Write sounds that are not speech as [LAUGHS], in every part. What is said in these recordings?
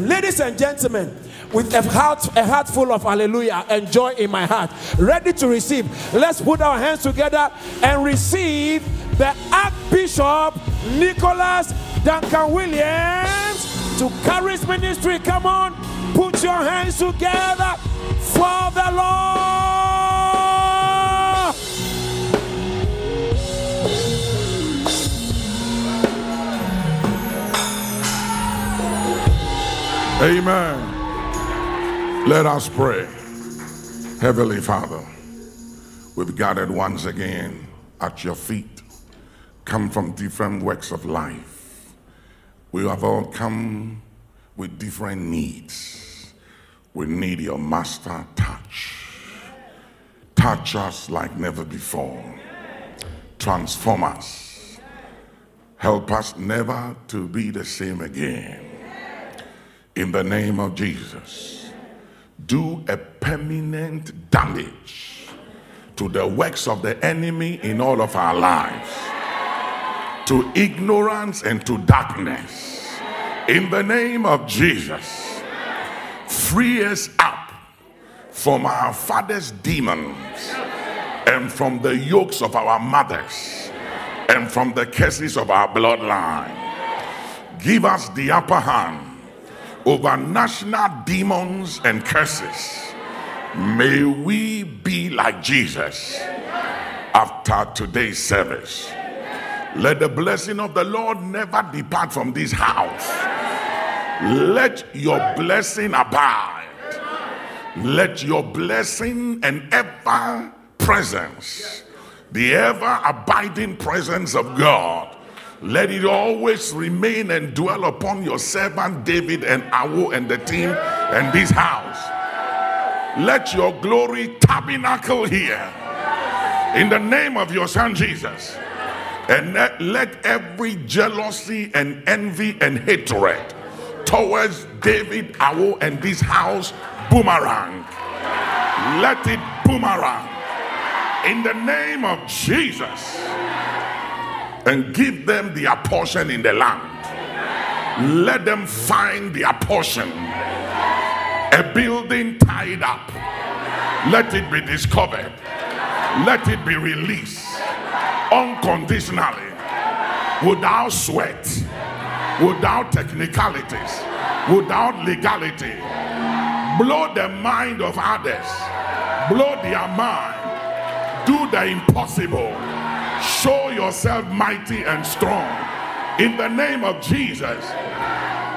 Ladies and gentlemen, with a heart, a heart full of hallelujah and joy in my heart, ready to receive, let's put our hands together and receive the Archbishop Nicholas Duncan Williams to Charis Ministry. Come on, put your hands together for the Lord. Amen. Let us pray. Heavenly Father, we've gathered once again at your feet, come from different works of life. We have all come with different needs. We need your master touch. Touch us like never before. Transform us. Help us never to be the same again in the name of Jesus. Do a permanent damage to the works of the enemy in all of our lives, to ignorance and to darkness. In the name of Jesus, free us up from our father's demons and from the yokes of our mothers and from the curses of our bloodline. Give us the upper hand over national demons and curses. May we be like Jesus after today's service. Let the blessing of the Lord never depart from this house. Let your blessing abide. Let your blessing and ever presence, the ever abiding presence of God, let it always remain and dwell upon your servant David and Awo and the team and this house. Let your glory tabernacle here in the name of your son Jesus. And let, let every jealousy and envy and hatred towards David, Awo, and this house boomerang. Let it boomerang in the name of Jesus and give them their portion in the land. Let them find their portion. A building tied up. Let it be discovered. Let it be released unconditionally, without sweat, without technicalities, without legality. Blow the mind of others, blow their mind, do the impossible Show yourself mighty and strong in the name of Jesus.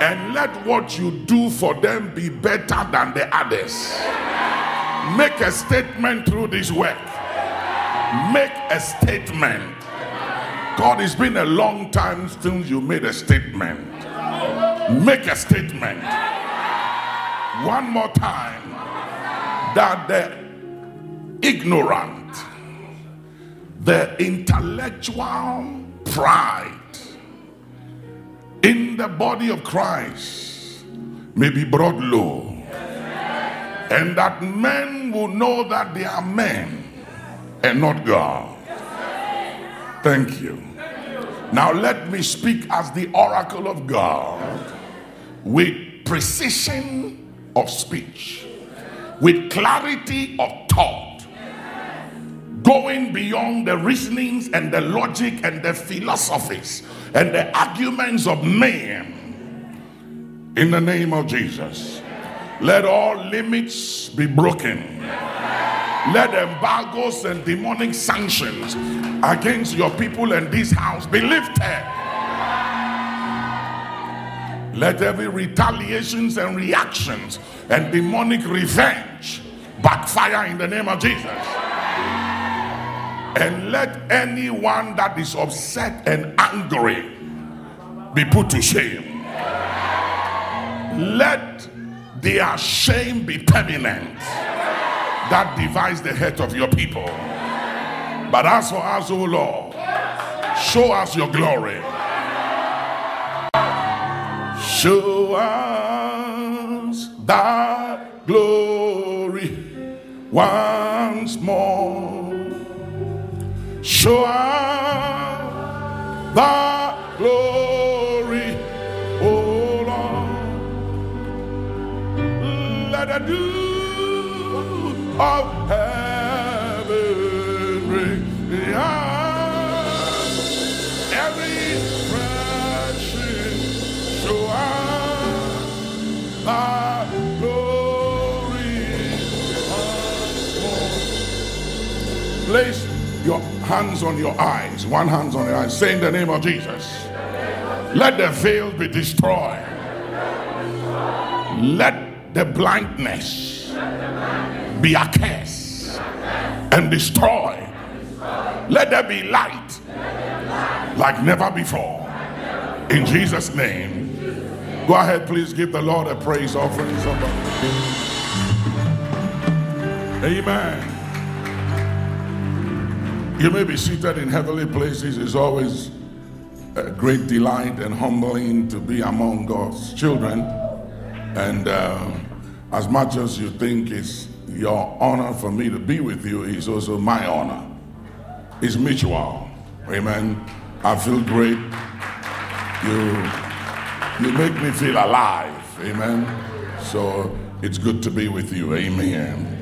And let what you do for them be better than the others. Make a statement through this work. Make a statement. God, it's been a long time since you made a statement. Make a statement. One more time that the ignorant the intellectual pride in the body of Christ may be brought low. And that men will know that they are men and not God. Thank you. Now let me speak as the oracle of God with precision of speech, with clarity of thought going beyond the reasonings and the logic and the philosophies and the arguments of men in the name of Jesus. Let all limits be broken. Let embargoes and demonic sanctions against your people and this house be lifted. Let every retaliations and reactions and demonic revenge backfire in the name of Jesus. And let anyone that is upset and angry be put to shame. Let their shame be permanent that divides the head of your people. But as for us, O Lord, show us your glory. Show us that glory once more. Show us the glory, oh Lord. Let the dew of heaven bring every precious shower thy glory. Place hands on your eyes, one hands on your eyes. Say in the name of Jesus. Let the veil be destroyed. Let the blindness be a curse and destroyed. Let there be light like never before. In Jesus' name. Go ahead, please give the Lord a praise offering. Somebody. Amen. You may be seated in heavenly places. It's always a great delight and humbling to be among God's children. And uh, as much as you think it's your honor for me to be with you, it's also my honor. It's mutual. Amen. I feel great. You, you make me feel alive. Amen. So it's good to be with you. Amen.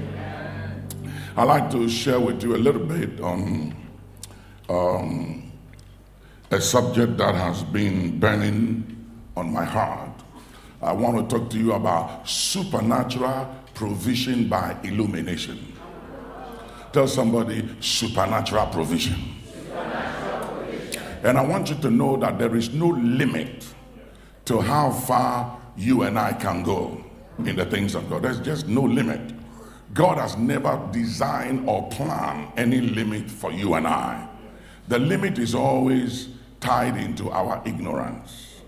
I'd like to share with you a little bit on um, a subject that has been burning on my heart. I want to talk to you about supernatural provision by illumination. Tell somebody supernatural provision. And I want you to know that there is no limit to how far you and I can go in the things of God. There's just no limit. God has never designed or planned any limit for you and I. The limit is always tied into our ignorance.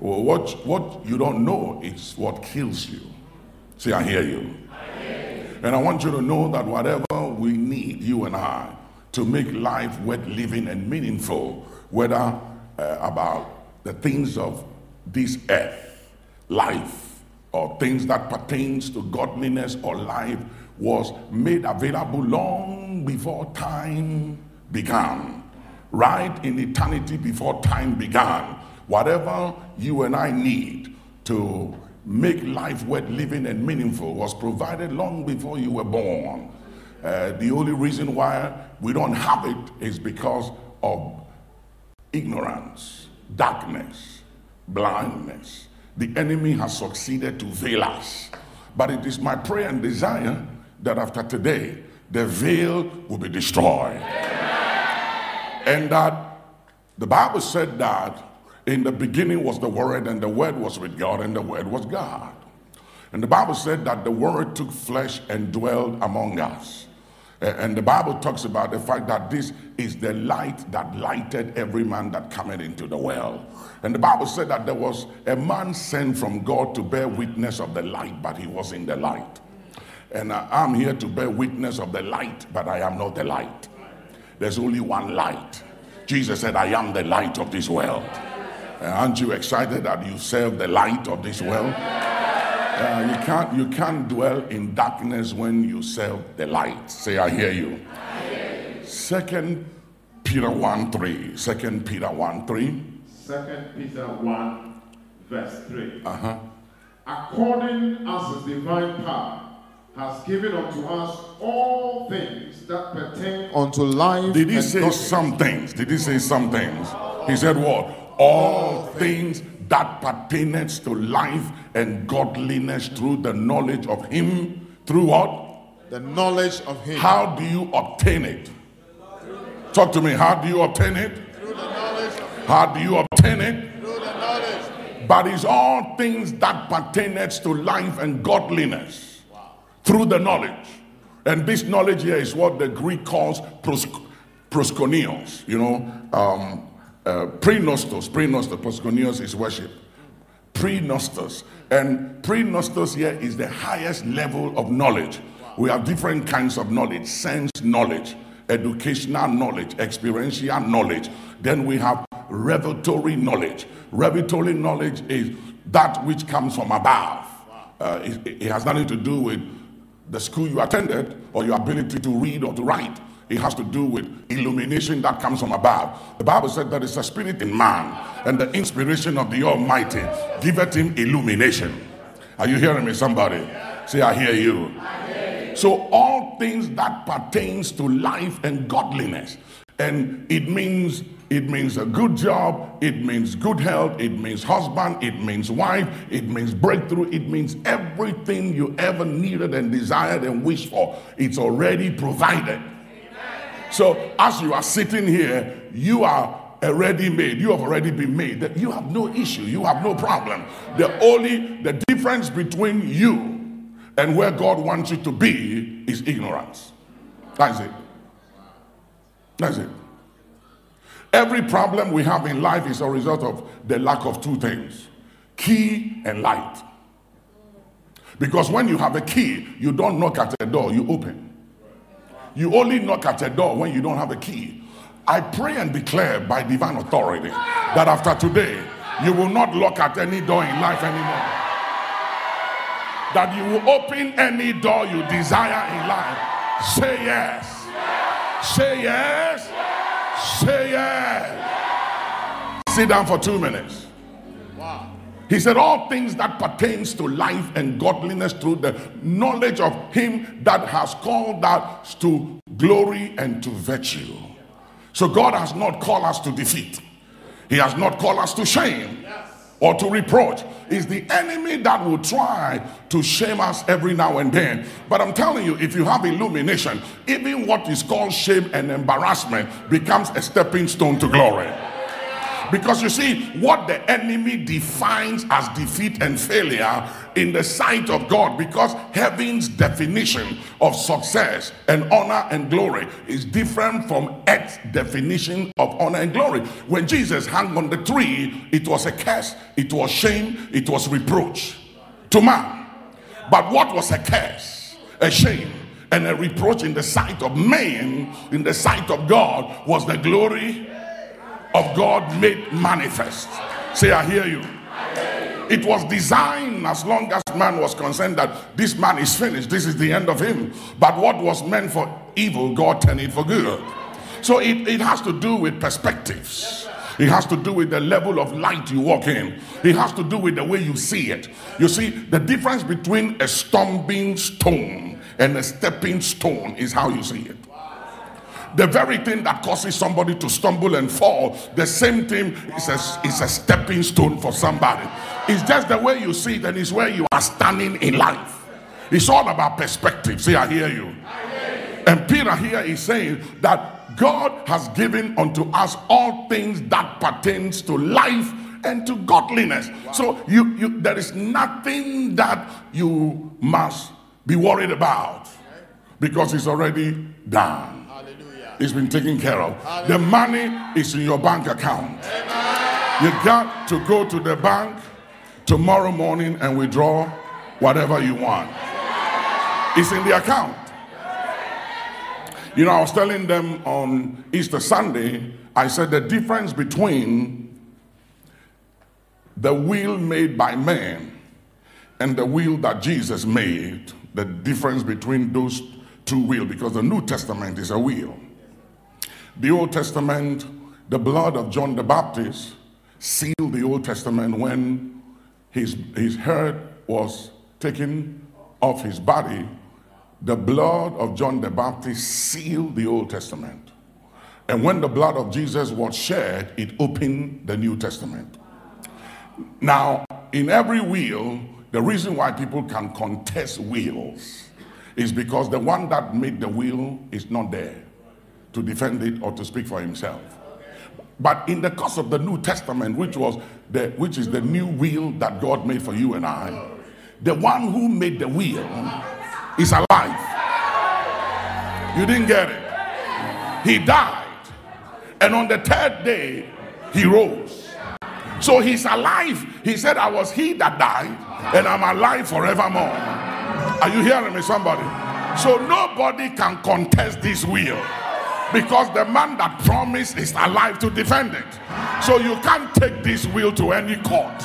Well, what, what you don't know is what kills you. See, I hear you. And I want you to know that whatever we need, you and I, to make life worth living and meaningful, whether uh, about the things of this earth, life, or things that pertains to godliness or life, was made available long before time began, right in eternity before time began. Whatever you and I need to make life worth living and meaningful was provided long before you were born. Uh, the only reason why we don't have it is because of ignorance, darkness, blindness. The enemy has succeeded to veil us. But it is my prayer and desire that after today, the veil will be destroyed. And that the Bible said that in the beginning was the Word, and the Word was with God, and the Word was God. And the Bible said that the Word took flesh and dwelled among us. And the Bible talks about the fact that this is the light that lighted every man that cometh into the world. And the Bible said that there was a man sent from God to bear witness of the light, but he was in the light. And I'm here to bear witness of the light, but I am not the light. There's only one light. Jesus said, I am the light of this world. Aren't you excited that you serve the light of this world? Uh, you can't you can't dwell in darkness when you serve the light. Say, I hear you. Second Peter 1 3. Second Peter 1 3. Second Peter 1, verse 3. Uh-huh. According as his divine power has given unto us all things that pertain unto life. Did he and say godliness. some things? Did he say some things? He said what? All things that pertaineth to life and godliness through the knowledge of him. Through what? The knowledge of him. How do you obtain it? Talk to me. How do you obtain it? Through the knowledge. How do you obtain it? Through the knowledge. But it's all things that pertaineth to life and godliness through the knowledge. And this knowledge here is what the Greek calls pros- proskonios, you know, um, uh, pre-nostos. Pre-nostos, proskonios is worship. Pre-nostos. And pre-nostos here is the highest level of knowledge. We have different kinds of knowledge, sense knowledge, educational knowledge, experiential knowledge. Then we have revelatory knowledge. Revelatory knowledge is that which comes from above. Uh, it, it has nothing to do with the school you attended or your ability to read or to write. It has to do with illumination that comes from above. The Bible said there is a spirit in man, and the inspiration of the Almighty giveth him illumination. Are you hearing me, somebody? Say, I hear you. So all things that pertains to life and godliness. And it means it means a good job, it means good health, it means husband, it means wife, it means breakthrough, it means everything you ever needed and desired and wished for. It's already provided. So as you are sitting here, you are already made. You have already been made. That you have no issue. You have no problem. The only the difference between you and where God wants you to be is ignorance. That's it. That's it. Every problem we have in life is a result of the lack of two things key and light. Because when you have a key, you don't knock at a door, you open. You only knock at a door when you don't have a key. I pray and declare by divine authority that after today, you will not look at any door in life anymore. That you will open any door you desire in life. Say yes. Say yes. Say yes. Sit down for two minutes. He said, All things that pertains to life and godliness through the knowledge of him that has called us to glory and to virtue. So God has not called us to defeat. He has not called us to shame or to reproach. It's the enemy that will try to shame us every now and then. But I'm telling you, if you have illumination, even what is called shame and embarrassment becomes a stepping stone to glory. Because you see, what the enemy defines as defeat and failure in the sight of God, because heaven's definition of success and honor and glory is different from earth's definition of honor and glory. When Jesus hung on the tree, it was a curse, it was shame, it was reproach to man. But what was a curse, a shame, and a reproach in the sight of man, in the sight of God, was the glory of God made manifest. Say, I hear you. It was designed as long as man was concerned that this man is finished, this is the end of him. But what was meant for evil, God turned it for good. So it, it has to do with perspectives. It has to do with the level of light you walk in. It has to do with the way you see it. You see, the difference between a stumbling stone and a stepping stone is how you see it. The very thing that causes somebody to stumble and fall, the same thing is a, is a stepping stone for somebody. It's just the way you see it, and it's where you are standing in life. It's all about perspective. See, I hear you. And Peter here is saying that God has given unto us all things that pertains to life and to godliness. So you, you there is nothing that you must be worried about because it's already done. It's been taken care of. The money is in your bank account. You got to go to the bank tomorrow morning and withdraw whatever you want. It's in the account. You know, I was telling them on Easter Sunday, I said the difference between the will made by man and the will that Jesus made, the difference between those two will, because the New Testament is a will. The Old Testament, the blood of John the Baptist sealed the Old Testament when his, his head was taken off his body. The blood of John the Baptist sealed the Old Testament. And when the blood of Jesus was shed, it opened the New Testament. Now, in every will, the reason why people can contest wills is because the one that made the will is not there to defend it or to speak for himself. But in the course of the New Testament, which was the which is the new will that God made for you and I, the one who made the will is alive. You didn't get it. He died. And on the third day, he rose. So he's alive. He said, I was he that died, and I'm alive forevermore. Are you hearing me, somebody? So nobody can contest this will because the man that promised is alive to defend it. So you can't take this will to any court.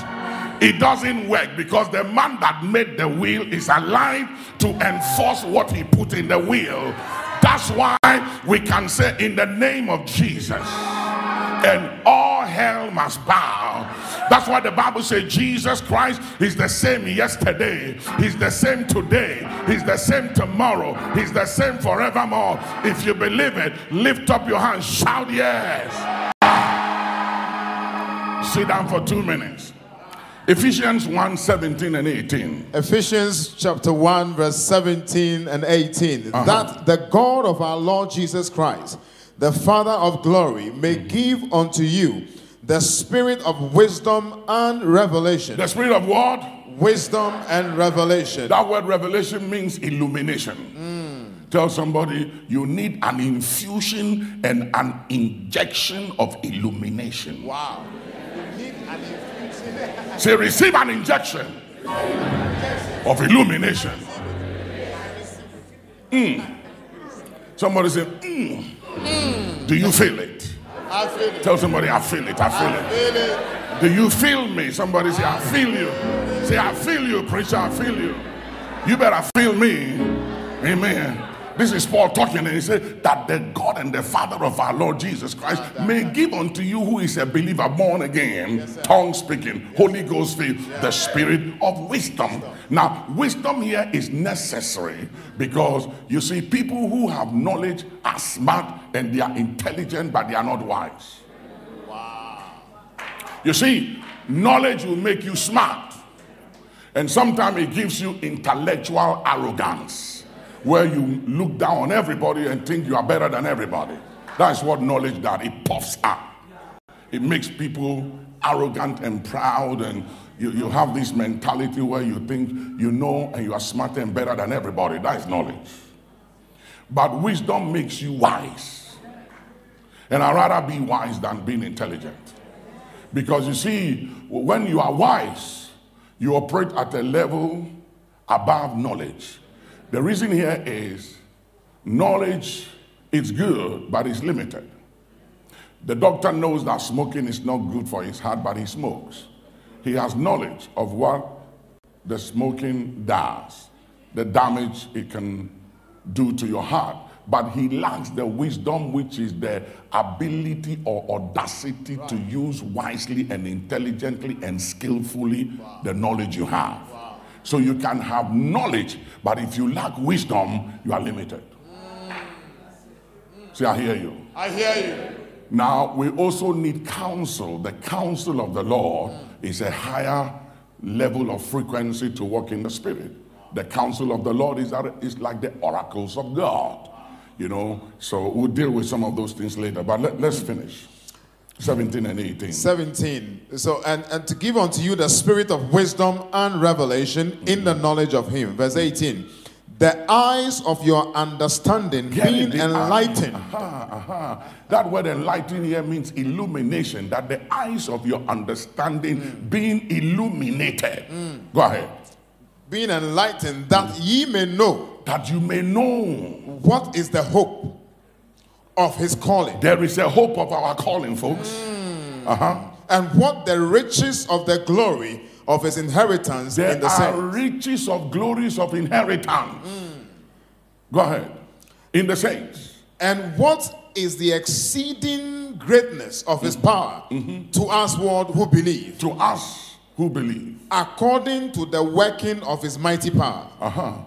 It doesn't work because the man that made the will is alive to enforce what he put in the will. That's why we can say, in the name of Jesus, and all hell must bow That's why the Bible says Jesus Christ is the same yesterday, He's the same today, He's the same tomorrow, He's the same forevermore. If you believe it, lift up your hands, shout yes. Sit down for two minutes. Ephesians 1 17 and 18. Ephesians chapter 1, verse 17 and 18. Uh-huh. That the God of our Lord Jesus Christ, the Father of glory, may give unto you the spirit of wisdom and revelation. The spirit of what? Wisdom and revelation. That word revelation means illumination. Mm. Tell somebody you need an infusion and an injection of illumination. Wow. Say, receive an injection of illumination. Mm. Somebody say, mm. Mm. Do you feel it? I feel it. Tell somebody, I feel it. I feel, I it. feel it. Do you feel me? Somebody say, I feel you. Say, I feel you, preacher. I feel you. You better feel me. Amen. This is Paul talking, and he said that the God and the Father of our Lord Jesus Christ may give unto you who is a believer born again, yes, tongue speaking, Holy Ghost filled, the spirit of wisdom. Now, wisdom here is necessary because you see, people who have knowledge are smart and they are intelligent, but they are not wise. Wow. You see, knowledge will make you smart, and sometimes it gives you intellectual arrogance where you look down on everybody and think you are better than everybody. That's what knowledge does. It puffs up. It makes people arrogant and proud, and you, you have this mentality where you think you know and you are smarter and better than everybody. That is knowledge. But wisdom makes you wise. And I'd rather be wise than being intelligent. Because you see, when you are wise, you operate at a level above knowledge. The reason here is knowledge is good, but it's limited. The doctor knows that smoking is not good for his heart, but he smokes. He has knowledge of what the smoking does, the damage it can do to your heart. But he lacks the wisdom, which is the ability or audacity to use wisely and intelligently and skillfully the knowledge you have. So you can have knowledge, but if you lack wisdom, you are limited. See, I hear you. I hear you. Now, we also need counsel. The counsel of the Lord is a higher level of frequency to walk in the Spirit. The counsel of the Lord is, is like the oracles of God. You know, so we'll deal with some of those things later, but let, let's finish. 17 and 18. 17. So, and, and to give unto you the spirit of wisdom and revelation in the knowledge of him. Verse 18. The eyes of your understanding Get being it, enlightened. Uh-huh, uh-huh. That word enlightened here means illumination. That the eyes of your understanding mm. being illuminated. Mm. Go ahead. Being enlightened, that ye may know. That you may know. What is the hope of his calling. There is a hope of our calling, folks. Mm. Uh-huh. And what the riches of the glory of his inheritance there in the saints. There are riches of glories of inheritance. Mm. Go ahead. In the saints. And what is the exceeding greatness of his power mm-hmm. to us what who believe? To us who believe. According to the working of his mighty power. Uh-huh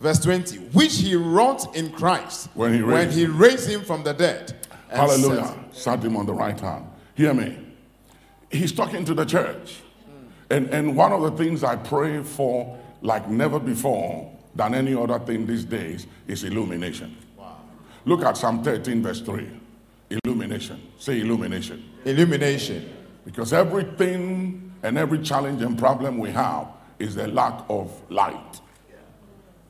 Verse 20, which he wrought in Christ when he raised, when he raised him from the dead. Hallelujah. Sat him on the right hand. Hear me. He's talking to the church. And, and one of the things I pray for, like never before, than any other thing these days, is illumination. Wow. Look at Psalm 13, verse 3. Illumination. Say illumination. Illumination. Because everything and every challenge and problem we have is the lack of light.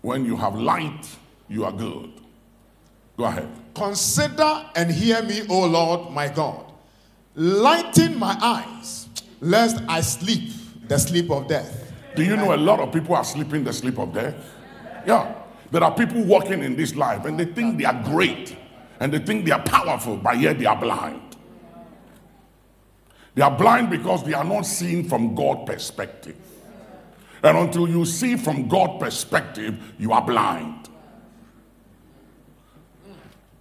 When you have light, you are good. Go ahead. Consider and hear me, O Lord my God. Lighten my eyes, lest I sleep the sleep of death. Do you know a lot of people are sleeping the sleep of death? Yeah. There are people walking in this life and they think they are great and they think they are powerful, but yet they are blind. They are blind because they are not seeing from God perspective. And until you see from God perspective, you are blind.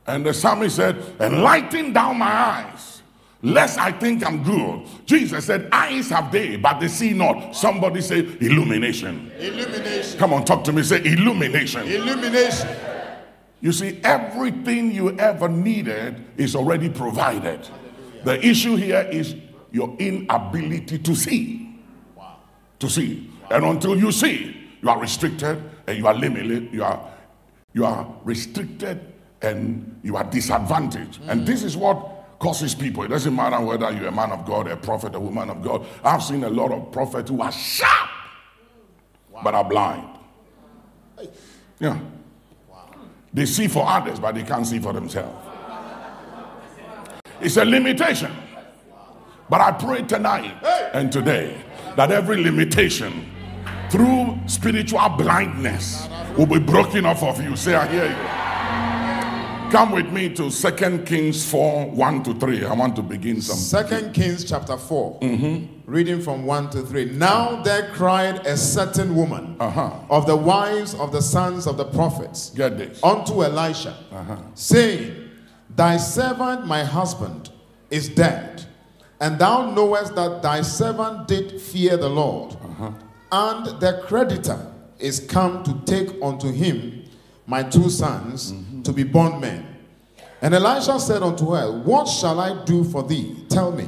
And the psalmist said, Enlighten down my eyes, lest I think I'm good. Jesus said, Eyes have they, but they see not. Somebody say, Illumination. Illumination. Come on, talk to me. Say, Illumination. Illumination. You see, everything you ever needed is already provided. The issue here is your inability to see. To see. And until you see, you are restricted and you are limited. You are, you are restricted and you are disadvantaged. And mm. this is what causes people. It doesn't matter whether you're a man of God, a prophet, a woman of God. I've seen a lot of prophets who are sharp but are blind. Yeah. They see for others, but they can't see for themselves. It's a limitation. But I pray tonight and today that every limitation through spiritual blindness will be broken off of you. Say, I hear you. Come with me to Second Kings 4 1 to 3. I want to begin some. Second Kings chapter 4, Mm-hmm. reading from 1 to 3. Now there cried a certain woman Uh-huh. of the wives of the sons of the prophets Get this. unto Elisha, saying, Thy servant, my husband, is dead, and thou knowest that thy servant did fear the Lord, and the creditor is come to take unto him my two sons to be bondmen. And Elisha said unto her, What shall I do for thee? Tell me.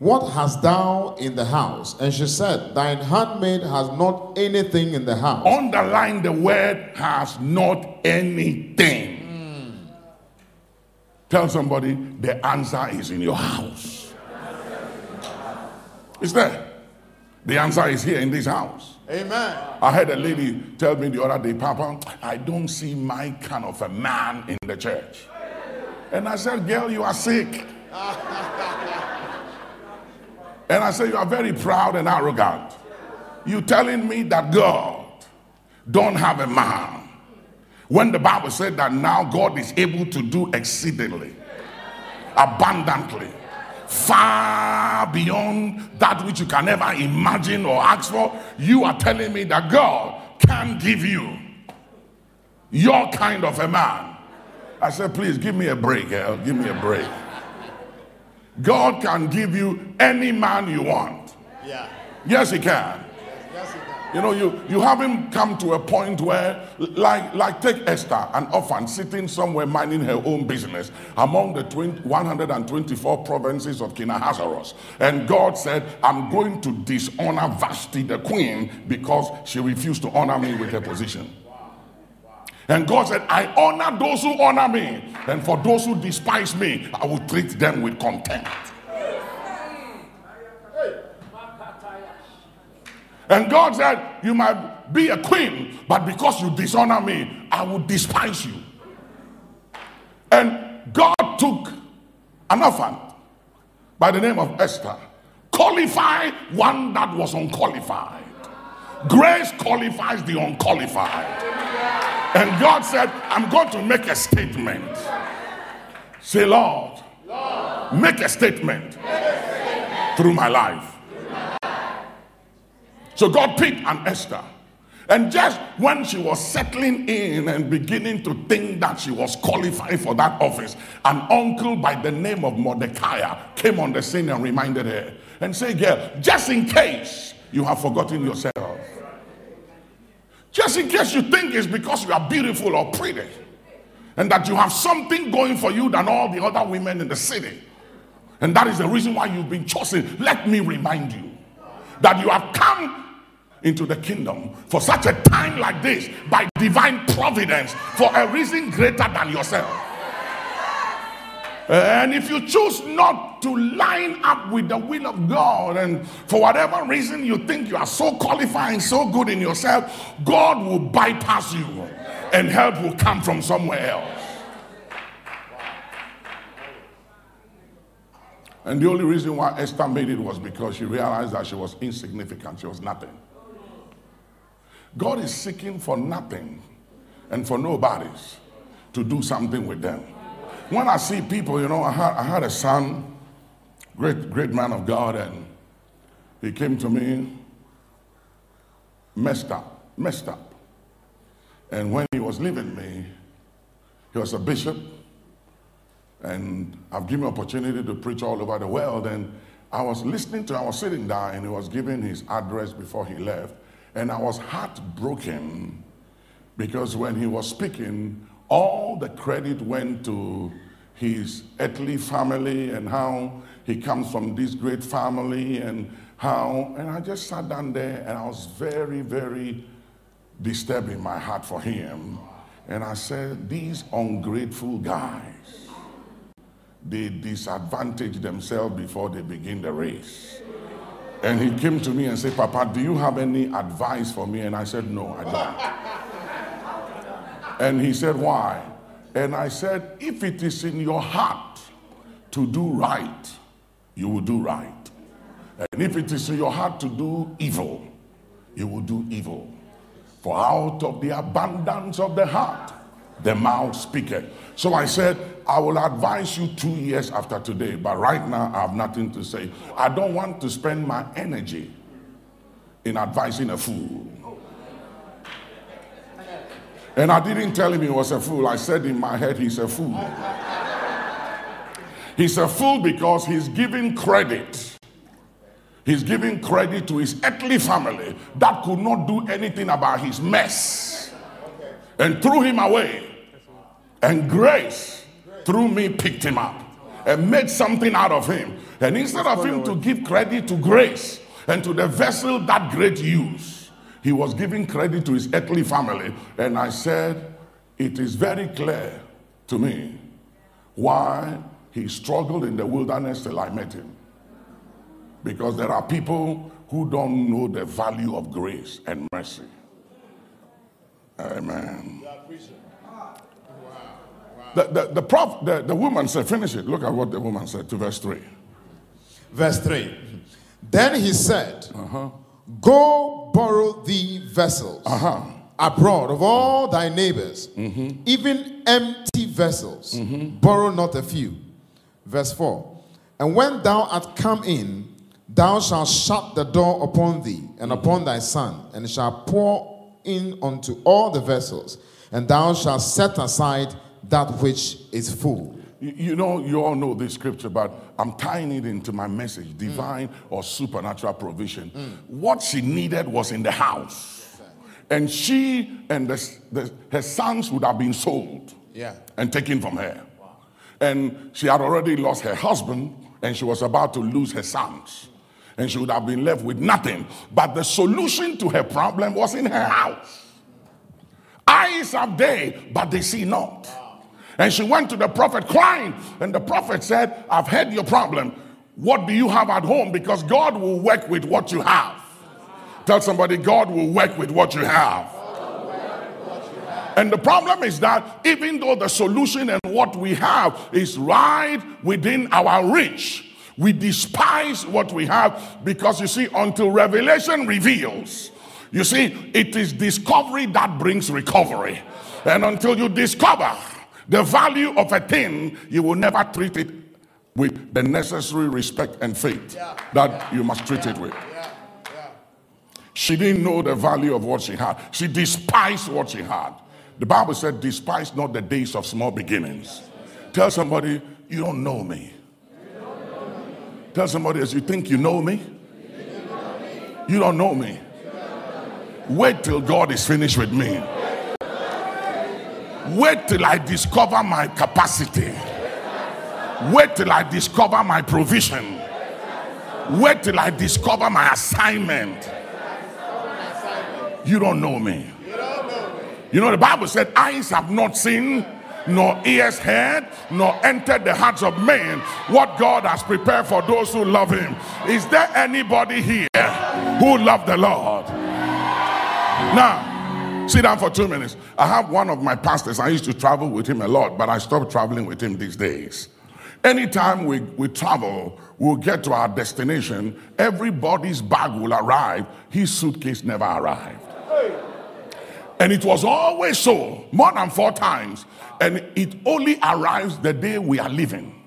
What hast thou in the house? And she said, Thine handmaid has not anything in the house. Underline the word has not anything. Tell somebody the answer is in your house. Is there. The answer is here in this house. Amen. I had a lady tell me the other day, Papa, I don't see my kind of a man in the church. And I said, Girl, you are sick. [LAUGHS] and I said, You are very proud and arrogant. You telling me that God don't have a man. When the Bible said that now God is able to do exceedingly, abundantly, far beyond that which you can ever imagine or ask for, you are telling me that God can give you your kind of a man. I said, please give me a break, girl. Give me a break. God can give you any man you want. Yeah. Yes, He can. You know, you, you haven't come to a point where, like, like take Esther, an orphan sitting somewhere minding her own business among the 20, 124 provinces of King Ahasuerus. And God said, I'm going to dishonor Vashti, the queen, because she refused to honor me with her position. And God said, I honor those who honor me, and for those who despise me, I will treat them with contempt. And God said, You might be a queen, but because you dishonor me, I will despise you. And God took an orphan by the name of Esther, qualified one that was unqualified. Grace qualifies the unqualified. And God said, I'm going to make a statement. Say, Lord, make a statement through my life. So God picked an Esther. And just when she was settling in and beginning to think that she was qualified for that office, an uncle by the name of Mordecai came on the scene and reminded her and said, Girl, just in case you have forgotten yourself, just in case you think it's because you are beautiful or pretty, and that you have something going for you than all the other women in the city, and that is the reason why you've been chosen, let me remind you that you have come into the kingdom for such a time like this by divine providence for a reason greater than yourself. And if you choose not to line up with the will of God, and for whatever reason you think you are so qualified and so good in yourself, God will bypass you and help will come from somewhere else. And the only reason why Esther made it was because she realized that she was insignificant, she was nothing. God is seeking for nothing and for nobodies to do something with them. When I see people, you know, I had, I had a son, great, great man of God, and he came to me messed up, messed up. And when he was leaving me, he was a bishop, And I've given opportunity to preach all over the world. And I was listening to, I was sitting there and he was giving his address before he left. And I was heartbroken because when he was speaking, all the credit went to his earthly family and how he comes from this great family and how, and I just sat down there and I was very, very disturbed in my heart for him. And I said, These ungrateful guys, they disadvantage themselves before they begin the race. And he came to me and said, Papa, do you have any advice for me? And I said, No, I don't. and he said, Why? And I said, If it is in your heart to do right, you will do right. And if it is in your heart to do evil, you will do evil. For out of the abundance of the heart, the mouth speaketh. So I said, I will advise you two years after today, but right now I have nothing to say. I don't want to spend my energy in advising a fool. And I didn't tell him he was a fool. I said in my head, he's a fool. He's a fool because he's giving credit. He's giving credit to his earthly family that could not do anything about his mess and threw him away. And grace, through me, picked him up and made something out of him. And instead of him to give credit to grace and to the vessel that great used, he was giving credit to his earthly family. And I said, It is very clear to me why he struggled in the wilderness till I met him. Because there are people who don't know the value of grace and mercy. Amen. The, the, the, prof, the, the woman said, finish it. Look at what the woman said to verse 3. Verse 3. Then he said, uh-huh. Go borrow thee vessels uh-huh. abroad of all thy neighbors, mm-hmm. even empty vessels. Mm-hmm. Borrow not a few. Verse 4. And when thou art come in, thou shalt shut the door upon thee and upon thy son, and shalt pour in unto all the vessels, and thou shalt set aside that which is full. You know, you all know this scripture, but I'm tying it into my message divine mm. or supernatural provision. Mm. What she needed was in the house. And she and the, the, her sons would have been sold yeah. and taken from her. Wow. And she had already lost her husband, and she was about to lose her sons. And she would have been left with nothing. But the solution to her problem was in her house. Eyes are there, but they see not. And she went to the prophet crying. And the prophet said, I've heard your problem. What do you have at home? Because God will work with what you have. Tell somebody, God will work with what you have. And the problem is that even though the solution and what we have is right within our reach, we despise what we have because you see, until revelation reveals, you see, it is discovery that brings recovery. And until you discover the value of a thing, you will never treat it with the necessary respect and faith yeah. that yeah. you must treat yeah. it with. She didn't know the value of what she had. She despised what she had. The Bible said, despise not the days of small beginnings. Tell somebody, you don't know me. Tell somebody as you think you know me. You don't know me. Wait till God is finished with me. Wait till I discover my capacity. Wait till I discover my provision. Wait till I discover my assignment. You don't know me. You know, the Bible said, Eyes have not seen, nor ears heard, nor entered the hearts of men what God has prepared for those who love Him. Is there anybody here who love the Lord? Now, Sit down for two minutes. I have one of my pastors. I used to travel with him a lot, but I stopped traveling with him these days. Anytime we, we travel, we'll get to our destination, everybody's bag will arrive. His suitcase never arrived. And it was always so, more than four times. And it only arrives the day we are leaving.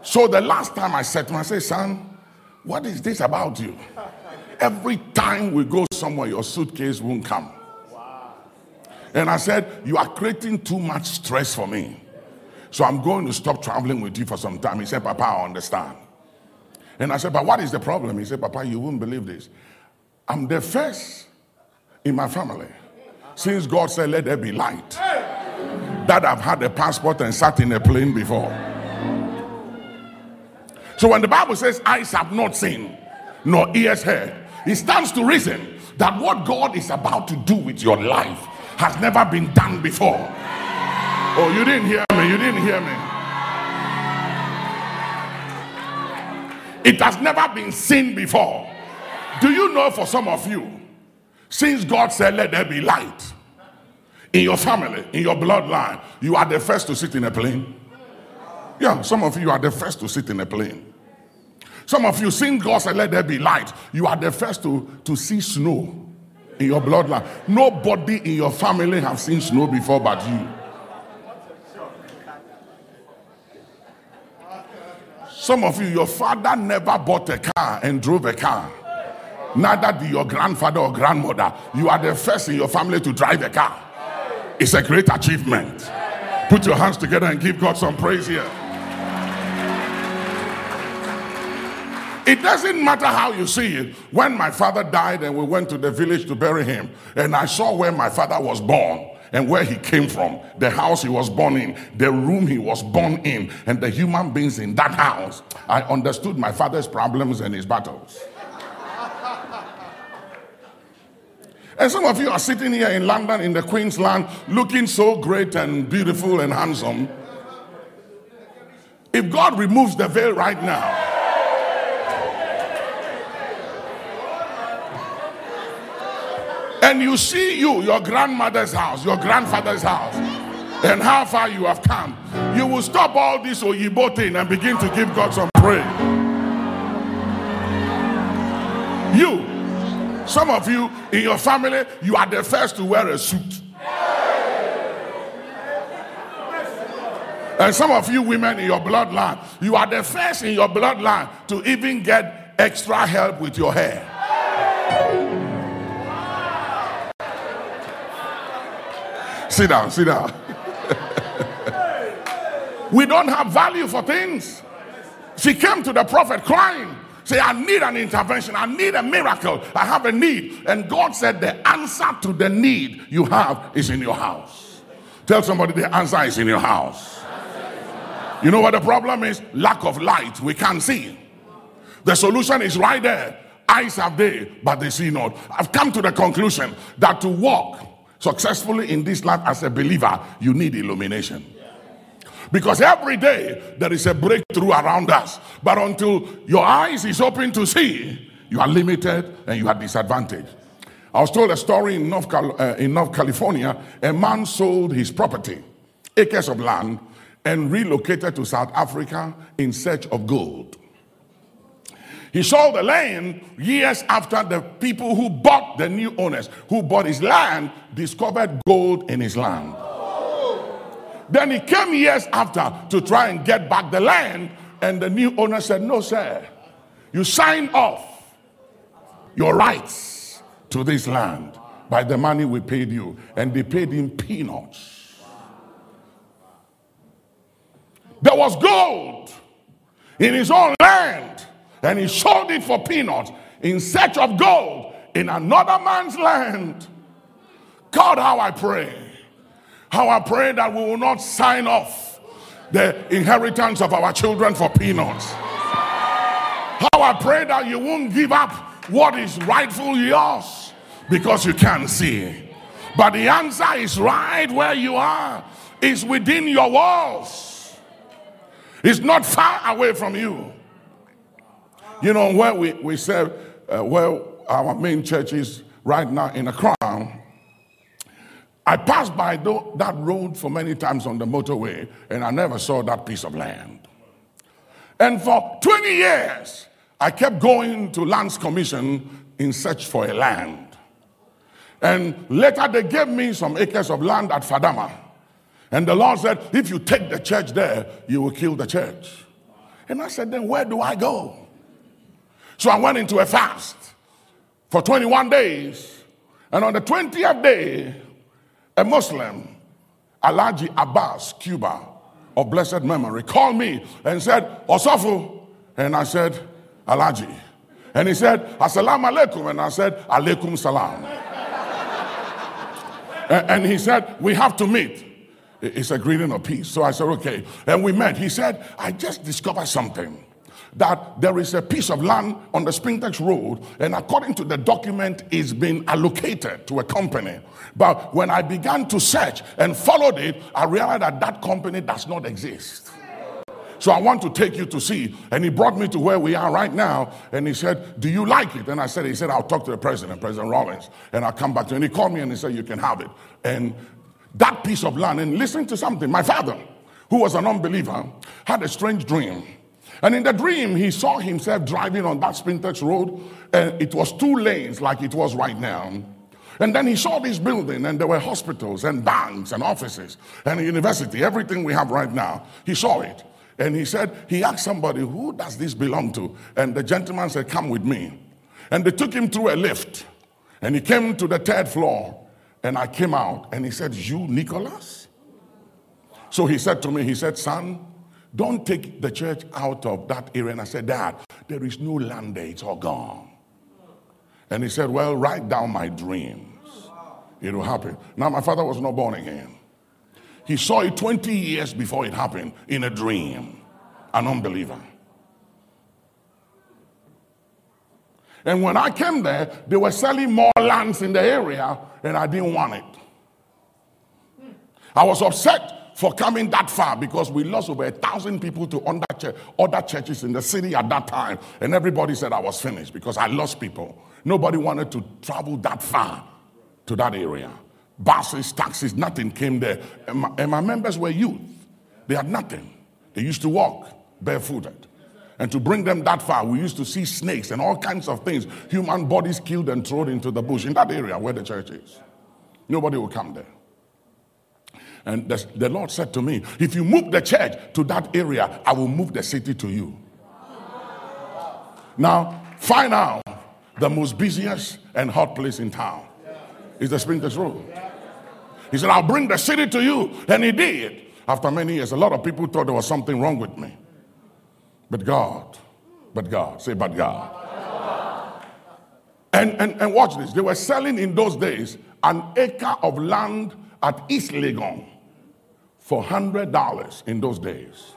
So the last time I said to him, I said, son, what is this about you? Every time we go somewhere, your suitcase won't come. And I said, You are creating too much stress for me. So I'm going to stop traveling with you for some time. He said, Papa, I understand. And I said, But what is the problem? He said, Papa, you wouldn't believe this. I'm the first in my family since God said, Let there be light, that I've had a passport and sat in a plane before. So when the Bible says, Eyes have not seen, nor ears heard, it stands to reason that what God is about to do with your life has never been done before. Oh, you didn't hear me. You didn't hear me. It has never been seen before. Do you know for some of you, since God said, Let there be light in your family, in your bloodline, you are the first to sit in a plane? Yeah, some of you are the first to sit in a plane. Some of you, since God said, Let there be light, you are the first to, to see snow in your bloodline. Nobody in your family have seen snow before but you. Some of you, your father never bought a car and drove a car. Neither did your grandfather or grandmother. You are the first in your family to drive a car. It's a great achievement. Put your hands together and give God some praise here. It doesn't matter how you see it. When my father died and we went to the village to bury him, and I saw where my father was born and where he came from, the house he was born in, the room he was born in, and the human beings in that house, I understood my father's problems and his battles. [LAUGHS] And some of you are sitting here in London, in the Queensland, looking so great and beautiful and handsome. If God removes the veil right now, and you see you, your grandmother's house, your grandfather's house, and how far you have come, you will stop all this Oyibo thing and begin to give God some praise. You, some of you in your family, you are the first to wear a suit. And some of you women in your bloodline, you are the first in your bloodline to even get extra help with your hair. Sit down, sit down. we don't have value for things. She came to the prophet crying, say, I need an intervention, I need a miracle, I have a need. And God said, The answer to the need you have is in your house. Tell somebody the answer is in your house. You know what the problem is? Lack of light. We can't see. The solution is right there. Eyes have they, but they see not. I've come to the conclusion that to walk successfully in this life as a believer, you need illumination. Because every day there is a breakthrough around us. But until your eyes is open to see, you are limited and you are disadvantaged. I was told a story in North, Cal- uh, in North California. A man sold his property, acres of land, and relocated to South Africa in search of gold. He sold the land years after the people who bought the new owners, who bought his land, discovered gold in his land. Then he came years after to try and get back the land, and the new owner said, No, sir, you signed off your rights to this land by the money we paid you. And they paid him peanuts. There was gold in his own land and he sold it for peanuts in search of gold in another man's land. God, how I pray. How I pray that we will not sign off the inheritance of our children for peanuts. How I pray that you won't give up what is rightfully yours because you can't see. But the answer is right where you are, it's within your walls, it's not far away from you. You know, where we, we said, uh, where our main church is right now in Accra, I passed by that road for many times on the motorway and I never saw that piece of land. And for 20 years, I kept going to Lands Commission in search for a land. And later they gave me some acres of land at Fadama. And the Lord said, if you take the church there, you will kill the church. And I said, then where do I go? So I went into a fast for 21 days. And on the 20th day, a Muslim, Alhaji Abbas, Cuba, of blessed memory called me and said, Osofo. And I said, Alhaji. And he said, Assalamu alaikum. And I said, Alaikum salam. [LAUGHS] and he said, We have to meet. It's a greeting of peace. So I said, Okay. And we met. He said, I just discovered something that there is a piece of land on the Spintex Road, and according to the document, it's been allocated to a company. But when I began to search and followed it, I realized that that company does not exist. So I want to take you to see. And he brought me to where we are right now. And he said, Do you like it? And I said, He said, I'll talk to the president, President Rawlings, and I'll come back to him. And he called me and he said, You can have it. And that piece of land, and listen to something. My father, who was an unbeliever, had a strange dream. And in the dream, he saw himself driving on that Spintex road, and it was two lanes like it was right now. And then he saw this building, and there were hospitals and banks and offices and a university, everything we have right now. He saw it. And he said, he asked somebody, Who does this belong to? And the gentleman said, Come with me. And they took him through a lift. And he came to the third floor. And I came out. And he said, You, Nicholas? So he said to me, He said, Son, don't take the church out of that area. And I said, Dad, there is no land there, it's all gone. And he said, Well, write down my dreams. It will happen. Now, my father was not born again. He saw it 20 years before it happened in a dream. An unbeliever. And when I came there, they were selling more lands in the area, and I didn't want it. I was upset for coming that far because we lost over a thousand people to other churches in the city at that time. And everybody said I was finished because I lost people. Nobody wanted to travel that far to that area. Buses, taxis, nothing came there. And my, and my members were youth. They had nothing. They used to walk barefooted. And to bring them that far, we used to see snakes and all kinds of things, human bodies killed and thrown into the bush in that area where the church is. Nobody will come there. And the, the Lord said to me, If you move the church to that area, I will move the city to you. Now, find out the most busiest and hot place in town is the Spintex Road. He said, I'll bring the city to you. And he did. After many years, a lot of people thought there was something wrong with me. But God, but God, say, but God. And, and, and watch this. They were selling in those days an acre of land at East Legon for $100 in those days.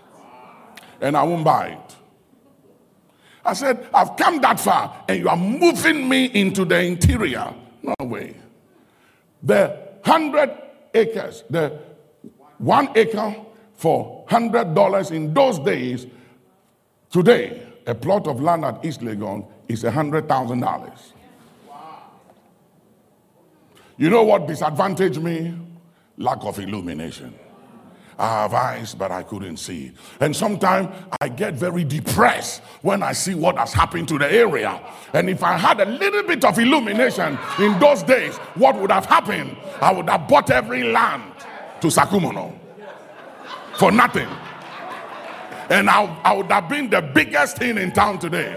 And I won't buy it. I said, I've come that far and you are moving me into the interior. No way. The 100 acres, the one acre for $100 in those days, today, a plot of land at East Legon is $100,000. You know what disadvantaged me? Lack of illumination. I have eyes, but I couldn't see. And sometimes I get very depressed when I see what has happened to the area. And if I had a little bit of illumination in those days, what would have happened? I would have bought every land to Sakumono for nothing. And I, I would have been the biggest thing in town today.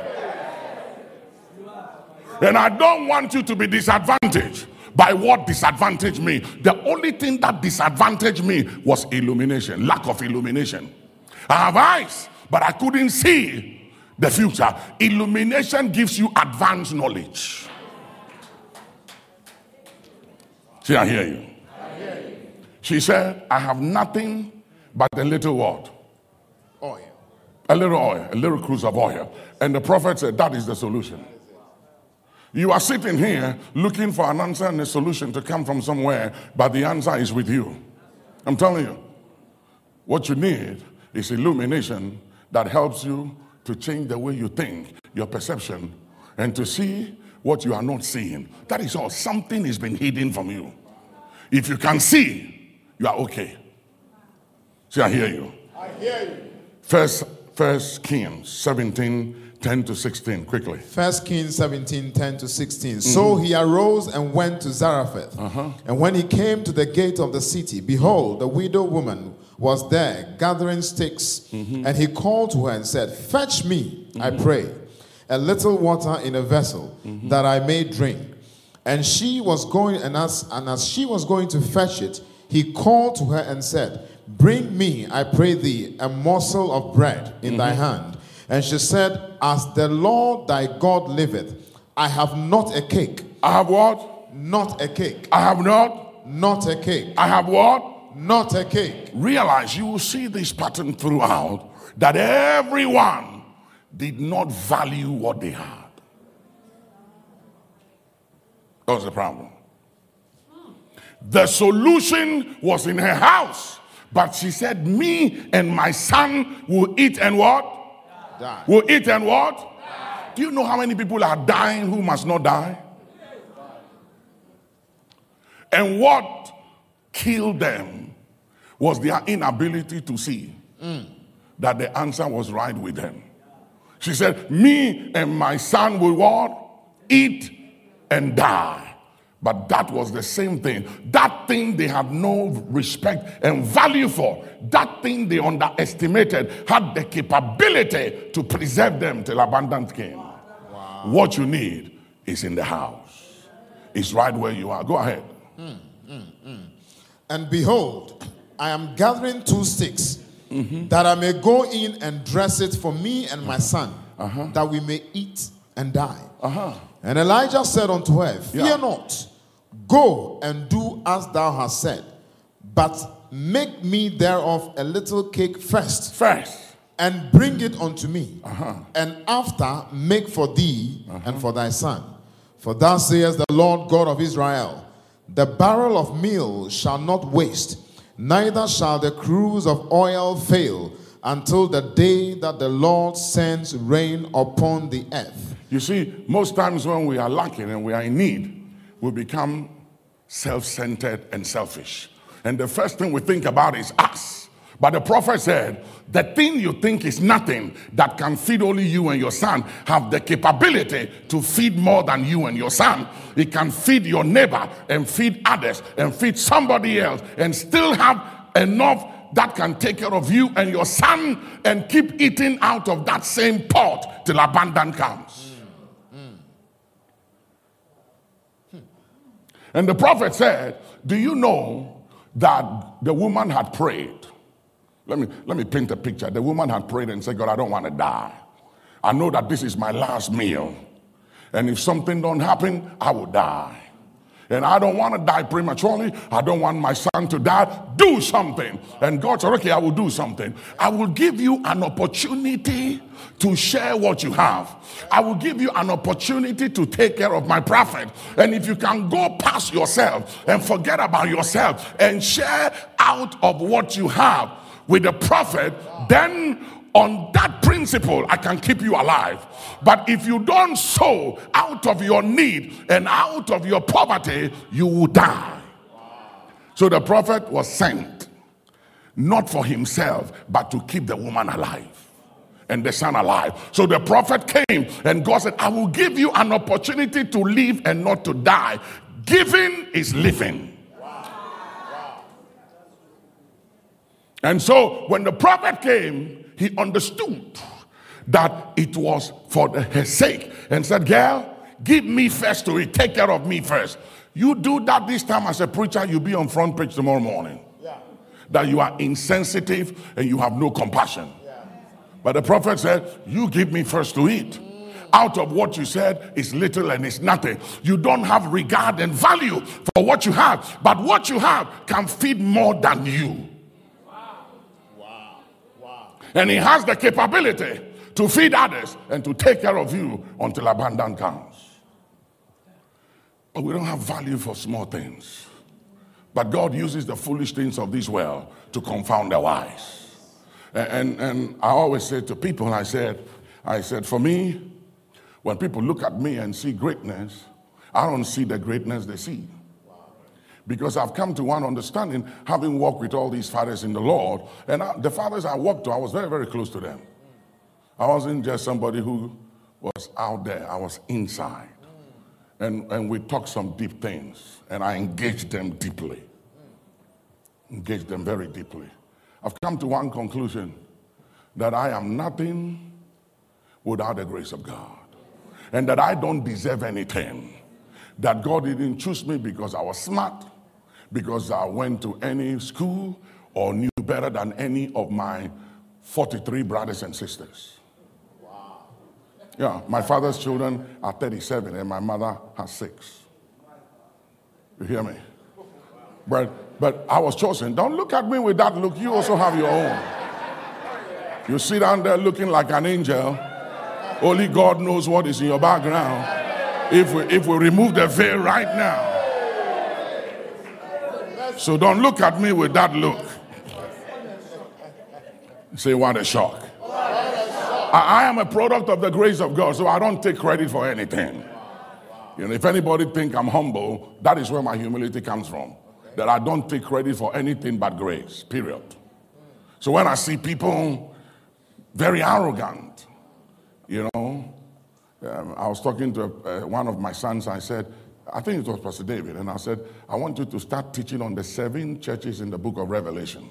And I don't want you to be disadvantaged by what disadvantaged me. The only thing that disadvantaged me was illumination, lack of illumination. I have eyes, but I couldn't see the future. Illumination gives you advanced knowledge. See, I hear you. She said, I have nothing but a little what? Oil. A little oil, a little cruse of oil. And the prophet said, That is the solution. You are sitting here looking for an answer and a solution to come from somewhere, but the answer is with you. I'm telling you. What you need is illumination that helps you to change the way you think, your perception, and to see what you are not seeing. That is all. Something is being hidden from you. If you can see, you are okay. See, I hear you. I hear you. First, First Kings 17 10 to 16, quickly. First Kings 17, 10 to 16. Mm-hmm. So he arose and went to Zarephath. Uh-huh. And when he came to the gate of the city, behold, the widow woman was there gathering sticks. Mm-hmm. And he called to her and said, Fetch me, mm-hmm. I pray, a little water in a vessel mm-hmm. that I may drink. And she was going, and as, and as she was going to fetch it, he called to her and said, Bring me, I pray thee, a morsel of bread in thy hand. And she said, As the Lord thy God liveth, I have not a cake, I have what? not a cake, I have not. not a cake, I have what? not a cake. Realize you will see this pattern throughout that everyone did not value what they had. That was the problem. The solution was in her house, but she said, Me and my son will eat and what? Die. Will eat and what? Do you know how many people are dying who must not die? And what killed them was their inability to see that the answer was right with them. She said, Me and my son will what? Eat and die. But that was the same thing. That thing they had no respect and value for, that thing they underestimated, had the capability to preserve them till abundance came. What you need is in the house, it's right where you are. Go ahead. Hmm, hmm, hmm. And behold, I am gathering two sticks, mm-hmm. that I may go in and dress it for me and my uh-huh. son, uh-huh. that we may eat and die. Uh-huh. And Elijah said unto her, Fear Yeah. not, go and do as thou hast said, but make me thereof a little cake first, First, and bring it unto me, uh-huh. and after make for thee uh-huh. and for thy son. For thus says the Lord God of Israel The barrel of meal shall not waste, neither shall the cruse of oil fail, until the day that the Lord sends rain upon the earth. You see, most times when we are lacking and we are in need, we become self centered and selfish. And the first thing we think about is us. But the prophet said, the thing you think is nothing that can feed only you and your son have the capability to feed more than you and your son. It can feed your neighbor and feed others and feed somebody else and still have enough that can take care of you and your son and keep eating out of that same pot till abundance comes. And the prophet said, Do you know that the woman had prayed? Let me, let me paint a picture. The woman had prayed and said, God, I don't want to die. I know that this is my last meal. And if something don't happen, I will die. And I don't want to die prematurely. I don't want my son to die. Do something. And God said, Okay, I will do something. I will give you an opportunity to share what you have. I will give you an opportunity to take care of my prophet. And if you can go past yourself and forget about yourself and share out of what you have with the prophet, then on that principle, I can keep you alive. But if you don't sow out of your need and out of your poverty, you will die. So the prophet was sent not for himself, but to keep the woman alive and the son alive. So the prophet came and God said, I will give you an opportunity to live and not to die. Giving is living. And so when the prophet came, he understood that it was for the, her sake and said, Girl, give me first to it. Take care of me first. You do that this time as a preacher, you'll be on front page tomorrow morning. That you are insensitive and you have no compassion. But the prophet said, You give me first to eat. Mm. Out of what you said is little and it's nothing. You don't have regard and value for what you have, but what you have can feed more than you. And he has the capability to feed others and to take care of you until abundance comes. But we don't have value for small things. But God uses the foolish things of this world to confound the wise. And, and, and I always say to people, I said, I said, for me, when people look at me and see greatness, I don't see the greatness they see. Because I've come to one understanding, having walked with all these fathers in the Lord, and I, the fathers I walked to, I was very, very close to them. I wasn't just somebody who was out there, I was inside. And, and we talked some deep things, and I engaged them deeply. Engaged them very deeply. I've come to one conclusion that I am nothing without the grace of God, and that I don't deserve anything. That God didn't choose me because I was smart, because I went to any school or knew better than any of my 43 brothers and sisters. Wow. Yeah, my father's children are 37 and my mother has six. You hear me? But, but I was chosen. Don't look at me with that look. You also have your own. You sit down there looking like an angel. Only God knows what is in your background. If we, if we remove the veil right now. So don't look at me with that look. Say, what a shock. I, I am a product of the grace of God, so I don't take credit for anything. You know, if anybody think I'm humble, that is where my humility comes from. That I don't take credit for anything but grace, period. So when I see people very arrogant, you know, um, I was talking to uh, one of my sons, I said, I think it was Pastor David, and I said, I want you to start teaching on the seven churches in the book of Revelation.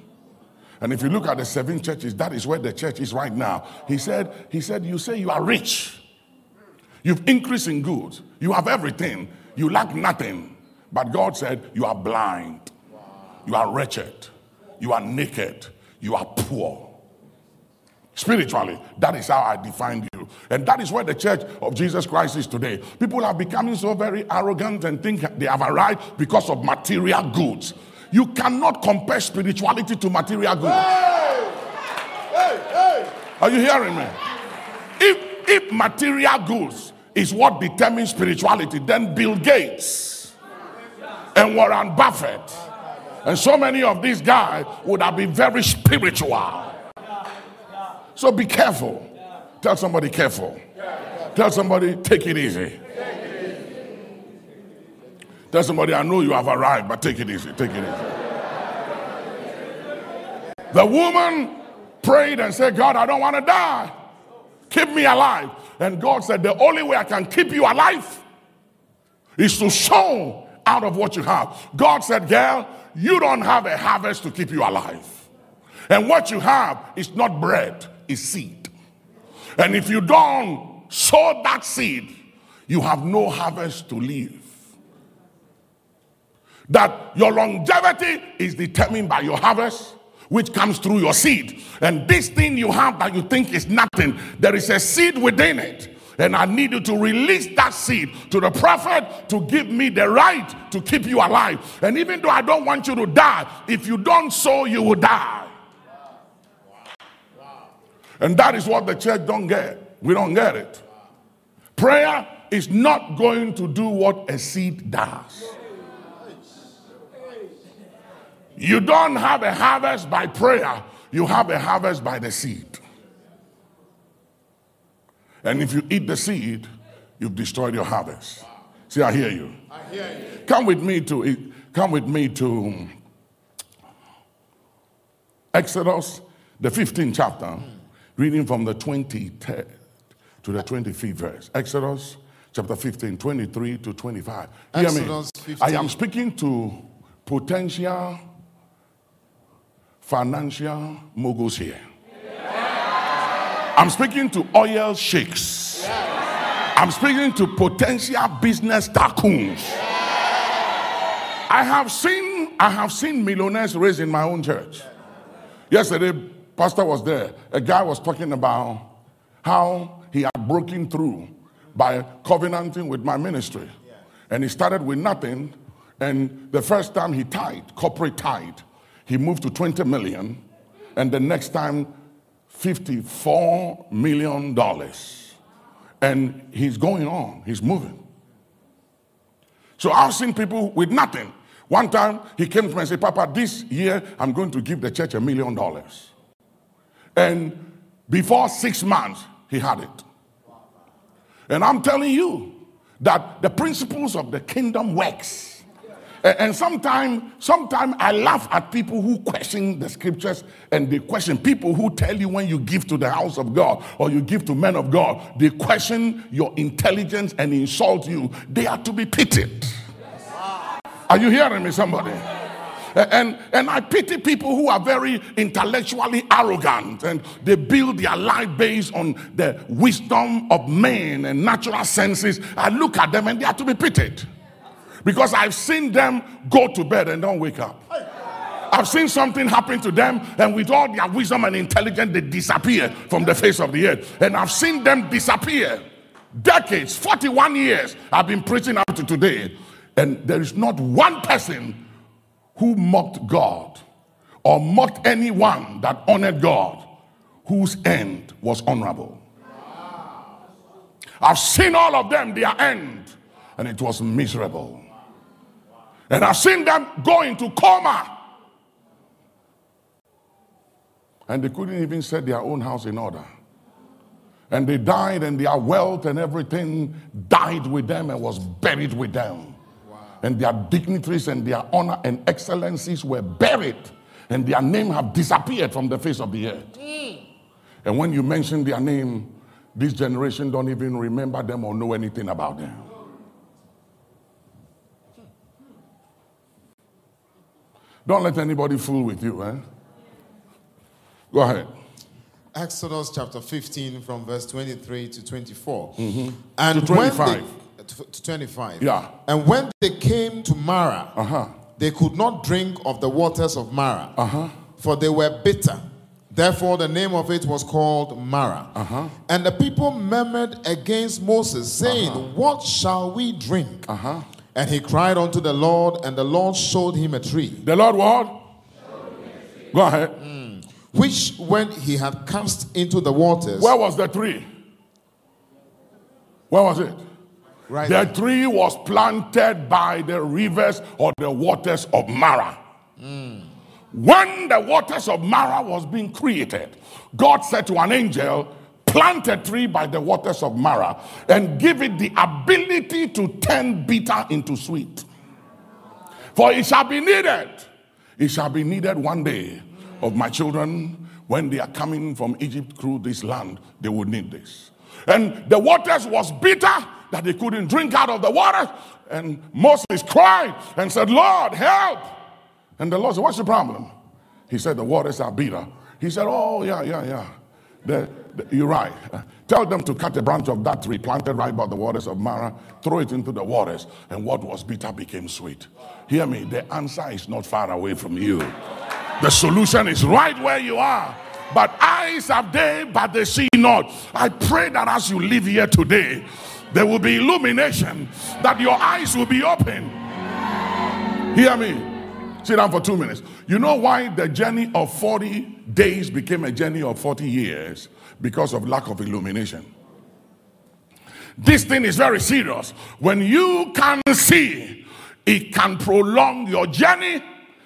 And if you look at the seven churches, that is where the church is right now. He said, he said, you say you are rich. You've increased in goods. You have everything. You lack nothing. But God said, you are blind. You are wretched. You are naked. You are poor. Spiritually, that is how I defined you. And that is where the church of Jesus Christ is today. People are becoming so very arrogant and think they have arrived because of material goods. You cannot compare spirituality to material goods. Hey! Hey, hey. Are you hearing me? If, if material goods is what determines spirituality, then Bill Gates and Warren Buffett and so many of these guys would have been very spiritual. So be careful. Tell somebody careful. Tell somebody take it easy. Tell somebody, I know you have arrived, but take it easy. Take it easy. The woman prayed and said, God, I don't want to die. Keep me alive. And God said, The only way I can keep you alive is to sow out of what you have. God said, Girl, you don't have a harvest to keep you alive. And what you have is not bread, it's seed. And if you don't sow that seed, you have no harvest to leave that your longevity is determined by your harvest which comes through your seed and this thing you have that you think is nothing there is a seed within it and I need you to release that seed to the prophet to give me the right to keep you alive. And even though I don't want you to die, if you don't sow, you will die. And that is what the church don't get. We don't get it. Prayer is not going to do what a seed does. You don't have a harvest by prayer, you have a harvest by the seed. And if you eat the seed, you've destroyed your harvest. See, I hear you. I hear you. Come with me to come with me to Exodus, the 15th chapter, reading from the 23rd to the 25th verse. Exodus chapter 15, 23 to 25. Hear Exodus me. 15. I am speaking to potential financial moguls here. I'm speaking to oil sheiks. I'm speaking to potential business tycoons. I have seen I have seen millionaires raised in my own church. Yesterday, pastor was there. A guy was talking about how he had broken through by covenanting with my ministry. And he started with nothing. And the first time he tied, corporate tied, he moved to 20 million, and the next time, 54 million dollars. And he's going on, he's moving. So I've seen people with nothing. One time he came to me and said, Papa, this year I'm going to give the church a million dollars. And before six months, he had it. And I'm telling you that the principles of the kingdom works. And sometimes, sometimes I laugh at people who question the scriptures and they question people who tell you when you give to the house of God or you give to men of God, they question your intelligence and insult you. They are to be pitied. Are you hearing me, somebody? And, and I pity people who are very intellectually arrogant and they build their life based on the wisdom of men and natural senses. I look at them and they are to be pitied because I've seen them go to bed and don't wake up. I've seen something happen to them, and with all their wisdom and intelligence, they disappear from the face of the earth. And I've seen them disappear. Decades, 41 years, I've been preaching up to today, and there is not one person who mocked God or mocked anyone that honored God whose end was honorable. I've seen all of them, their end, and it was miserable. And I've seen them go into coma. And they couldn't even set their own house in order. And they died, and their wealth and everything died with them and was buried with them. Wow. And their dignitaries and their honor and excellencies were buried, and their name have disappeared from the face of the earth. Mm. And when you mention their name, this generation don't even remember them or know anything about them. Don't let anybody fool with you, eh? Go ahead. Exodus chapter 15 from verse 23 to 24. Mm-hmm. And to 25. They, to 25. Yeah. And when they came to Marah, uh-huh. they could not drink of the waters of Marah, uh-huh. for they were bitter. Therefore, the name of it was called Marah. Uh-huh. And the people murmured against Moses, saying, uh-huh. What shall we drink? Uh-huh. And he cried unto the Lord, and the Lord showed him a tree. The Lord what? Go ahead. Mm. Which, when he had cast into the waters. Where was the tree? Where was it? Right. The there. tree was planted by the rivers or the waters of Marah. Mm. When the waters of Marah was being created, God said to an angel, plant a tree by the waters of Marah and give it the ability to turn bitter into sweet. For it shall be needed. It shall be needed one day of my children when they are coming from Egypt through this land. They will need this. And the waters was bitter that they couldn't drink out of the water. And Moses cried and said, Lord, help. And the Lord said, What's the problem? He said, The waters are bitter. He said, Oh, yeah, yeah, yeah. The, the, you're right. Tell them to cut a branch of that tree planted right by the waters of Marah, throw it into the waters, and what was bitter became sweet. Hear me, the answer is not far away from you. The solution is right where you are. But eyes have they, but they see not. I pray that as you live here today, there will be illumination, that your eyes will be open. Hear me. Sit down for two minutes. You know why the journey of 40 days became a journey of 40 years? Because of lack of illumination. This thing is very serious. When you can see, it can prolong your journey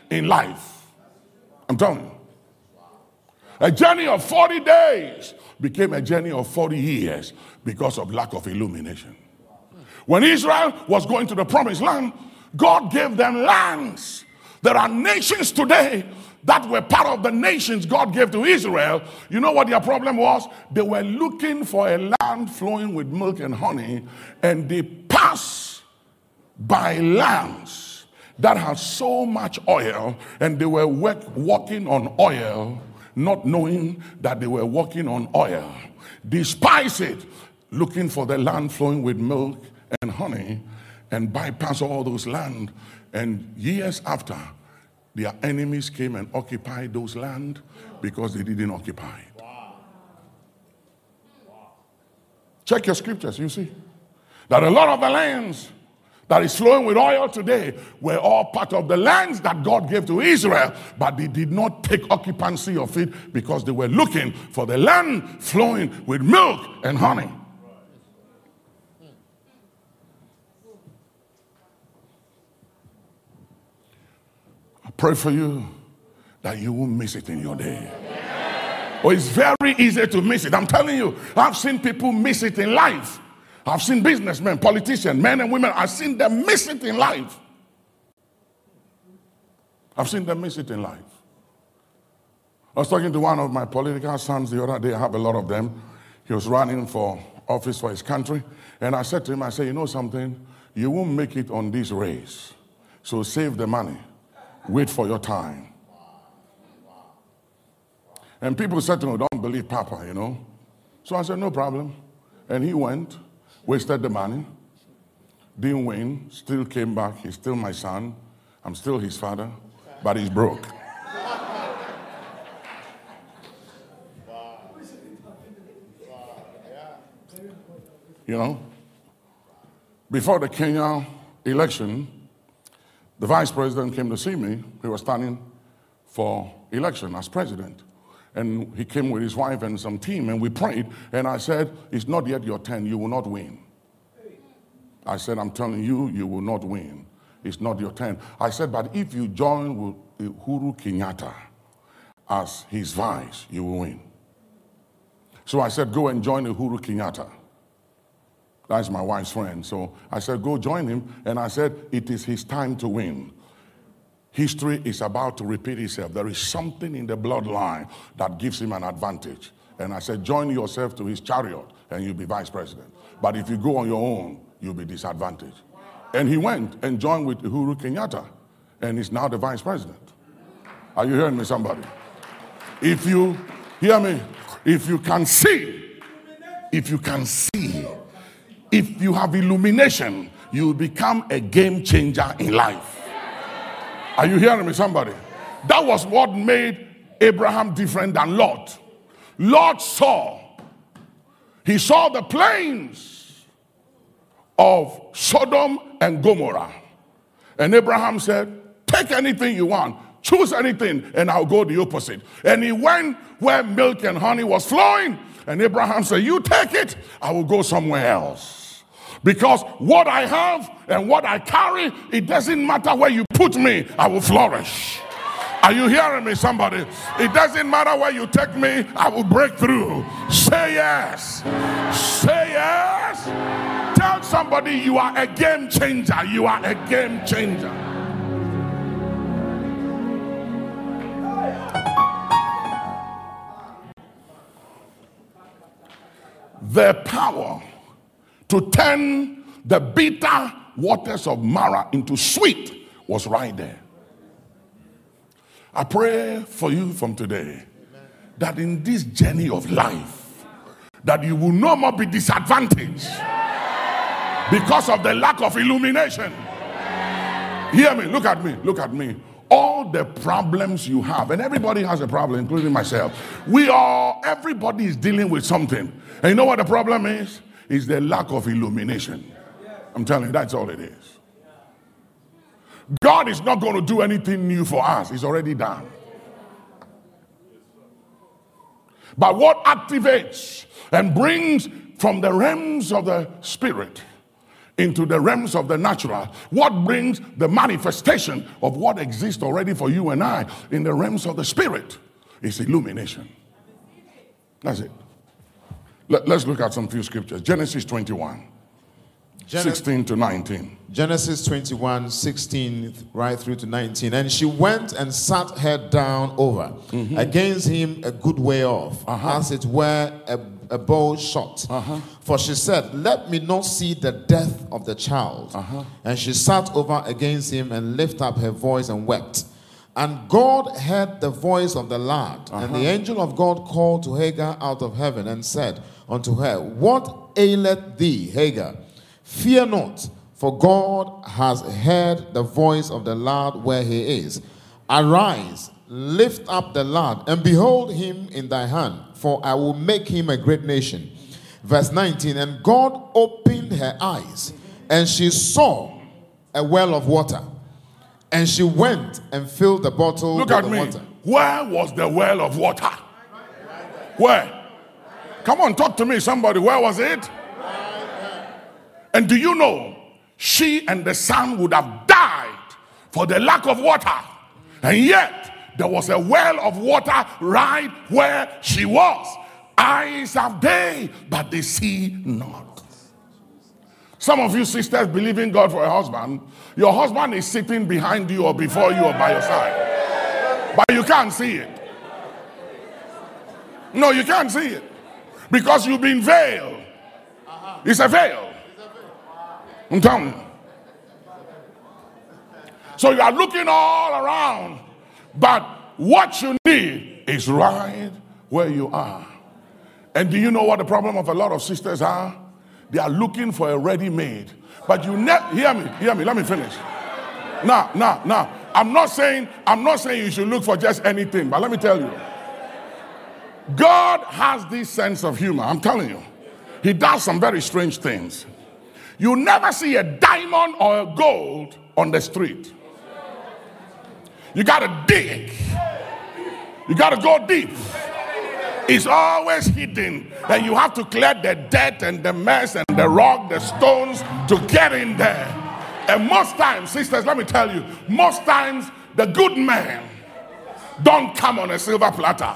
in life. I'm telling you. A journey of 40 days became a journey of 40 years because of lack of illumination. When Israel was going to the promised land, God gave them lands there are nations today that were part of the nations God gave to Israel. You know what their problem was? They were looking for a land flowing with milk and honey, and they passed by lands that had so much oil, and they were work, walking on oil, not knowing that they were walking on oil. Despise it, looking for the land flowing with milk and honey, and bypass all those land and years after, their enemies came and occupied those land because they didn't occupy it. Wow. Wow. Check your scriptures, you see. That a lot of the lands that is flowing with oil today were all part of the lands that God gave to Israel, but they did not take occupancy of it because they were looking for the land flowing with milk and honey. I pray for you that you won't miss it in your day. Oh, it's very easy to miss it. I'm telling you, I've seen people miss it in life. I've seen businessmen, politicians, men and women, I've seen them miss it in life. I've seen them miss it in life. I was talking to one of my political sons the other day, I have a lot of them. He was running for office for his country. And I said to him, I said, you know something? You won't make it on this race. So save the money. Wait for your time. And people said to me, Don't believe Papa, you know. So I said, No problem. And he went, Wasted the money. Didn't win. Still came back. He's still my son. I'm still his father, but he's broke. you know. Before the Kenya election, the vice president came to see me. He was standing for election as president. And he came with his wife and some team, and we prayed. And I said, It's not yet your turn, you will not win. I said, I'm telling you, you will not win. It's not your turn. I said, But if you join with eh, Uhuru Kenyatta as his vice, you will win. So I said, Go and join Uhuru Kenyatta. That's my wife's friend. So I said, Go join him. And I said, It is his time to win. History is about to repeat itself. There is something in the bloodline that gives him an advantage. And I said, Join yourself to his chariot and you'll be vice president. But if you go on your own, you'll be disadvantaged. And he went and joined with Uhuru Kenyatta and is now the vice president. Are you hearing me, somebody? If you hear me, if you can see, if you can see, if you have illumination, you will become a game changer in life. Are you hearing me, somebody? That was what made Abraham different than Lot. Lot saw, he saw the plains of Sodom and Gomorrah. And Abraham said, Take anything you want, choose anything, and I'll go the opposite. And he went where milk and honey was flowing. And Abraham said, You take it, I will go somewhere else. Because what I have and what I carry, it doesn't matter where you put me, I will flourish. Are you hearing me, somebody? It doesn't matter where you take me, I will break through. Say yes. Say yes. Tell somebody you are a game changer. You are a game changer. The power to turn the bitter waters of Marah into sweet was right there. I pray for you from today that in this journey of life, that you will no more be disadvantaged because of the lack of illumination. Hear me, look at me, look at me. All the problems you have, and everybody has a problem, including myself. We are, everybody is dealing with something. And you know what the problem is? Is the lack of illumination. I'm telling you, that's all it is. God is not going to do anything new for us, He's already done. But what activates and brings from the realms of the spirit into the realms of the natural, what brings the manifestation of what exists already for you and I in the realms of the spirit is illumination. That's it. Let, us look at some few scriptures. Genesis 21. 16 to 19. Genesis 21, 16 right through to 19. And she went and sat her down over mm-hmm. against him a good way off, uh-huh. as it were a, a bow shot. Uh-huh. For she said, Let me not see the death of the child. Uh-huh. And she sat over against him and lifted up her voice and wept. And God heard the voice of the lad. And the uh-huh. angel of God called to Hagar out of heaven and said unto her, What aileth thee, Hagar? Fear not, for God has heard the voice of the lad where he is. Arise, lift up the lad, and behold him in thy hand, for I will make him a great nation. Verse 19 And God opened her eyes, and she saw a well of water. And she went and filled the bottle Look at me. Water. Where was the well of water? Where? Come on, talk to me, somebody. Where was it? And do you know, she and the son would have died for the lack of water. And yet, there was a well of water right where she was. Eyes have they, but they see not. Some of you sisters believe in God for a husband. Your husband is sitting behind you or before you or by your side. But you can't see it. No, you can't see it. Because you've been veiled. It's a veil. I'm telling you. So you are looking all around, but what you need is right where you are. And do you know what the problem of a lot of sisters are? They are looking for a ready made. But you never hear me, hear me, let me finish. Now, now, now. I'm not saying, I'm not saying you should look for just anything, but let me tell you. God has this sense of humor. I'm telling you. he does some very strange things. You never see a diamond or a gold on the street. You got to dig. You got to go deep. It's always hidden. And you have to clear the dirt and the mess and the rock, the stones to get in there. And most times, sisters, let me tell you, most times the good man don't come on a silver platter.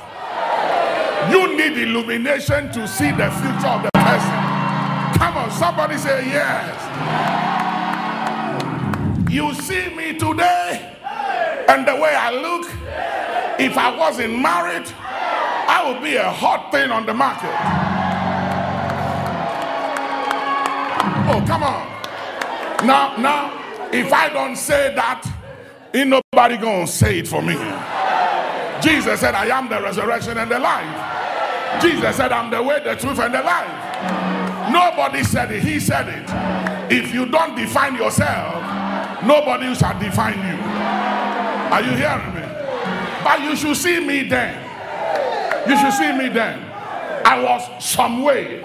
You need illumination to see the future of the person. Come on, somebody say yes. You see me today and the way I look. If I wasn't married, I will be a hot thing on the market. Oh, come on. Now, now, if I don't say that, ain't nobody gonna say it for me. Jesus said, I am the resurrection and the life. Jesus said, I'm the way, the truth, and the life. Nobody said it, he said it. If you don't define yourself, nobody shall define you. Are you hearing me? But you should see me then. You should see me then. I was some way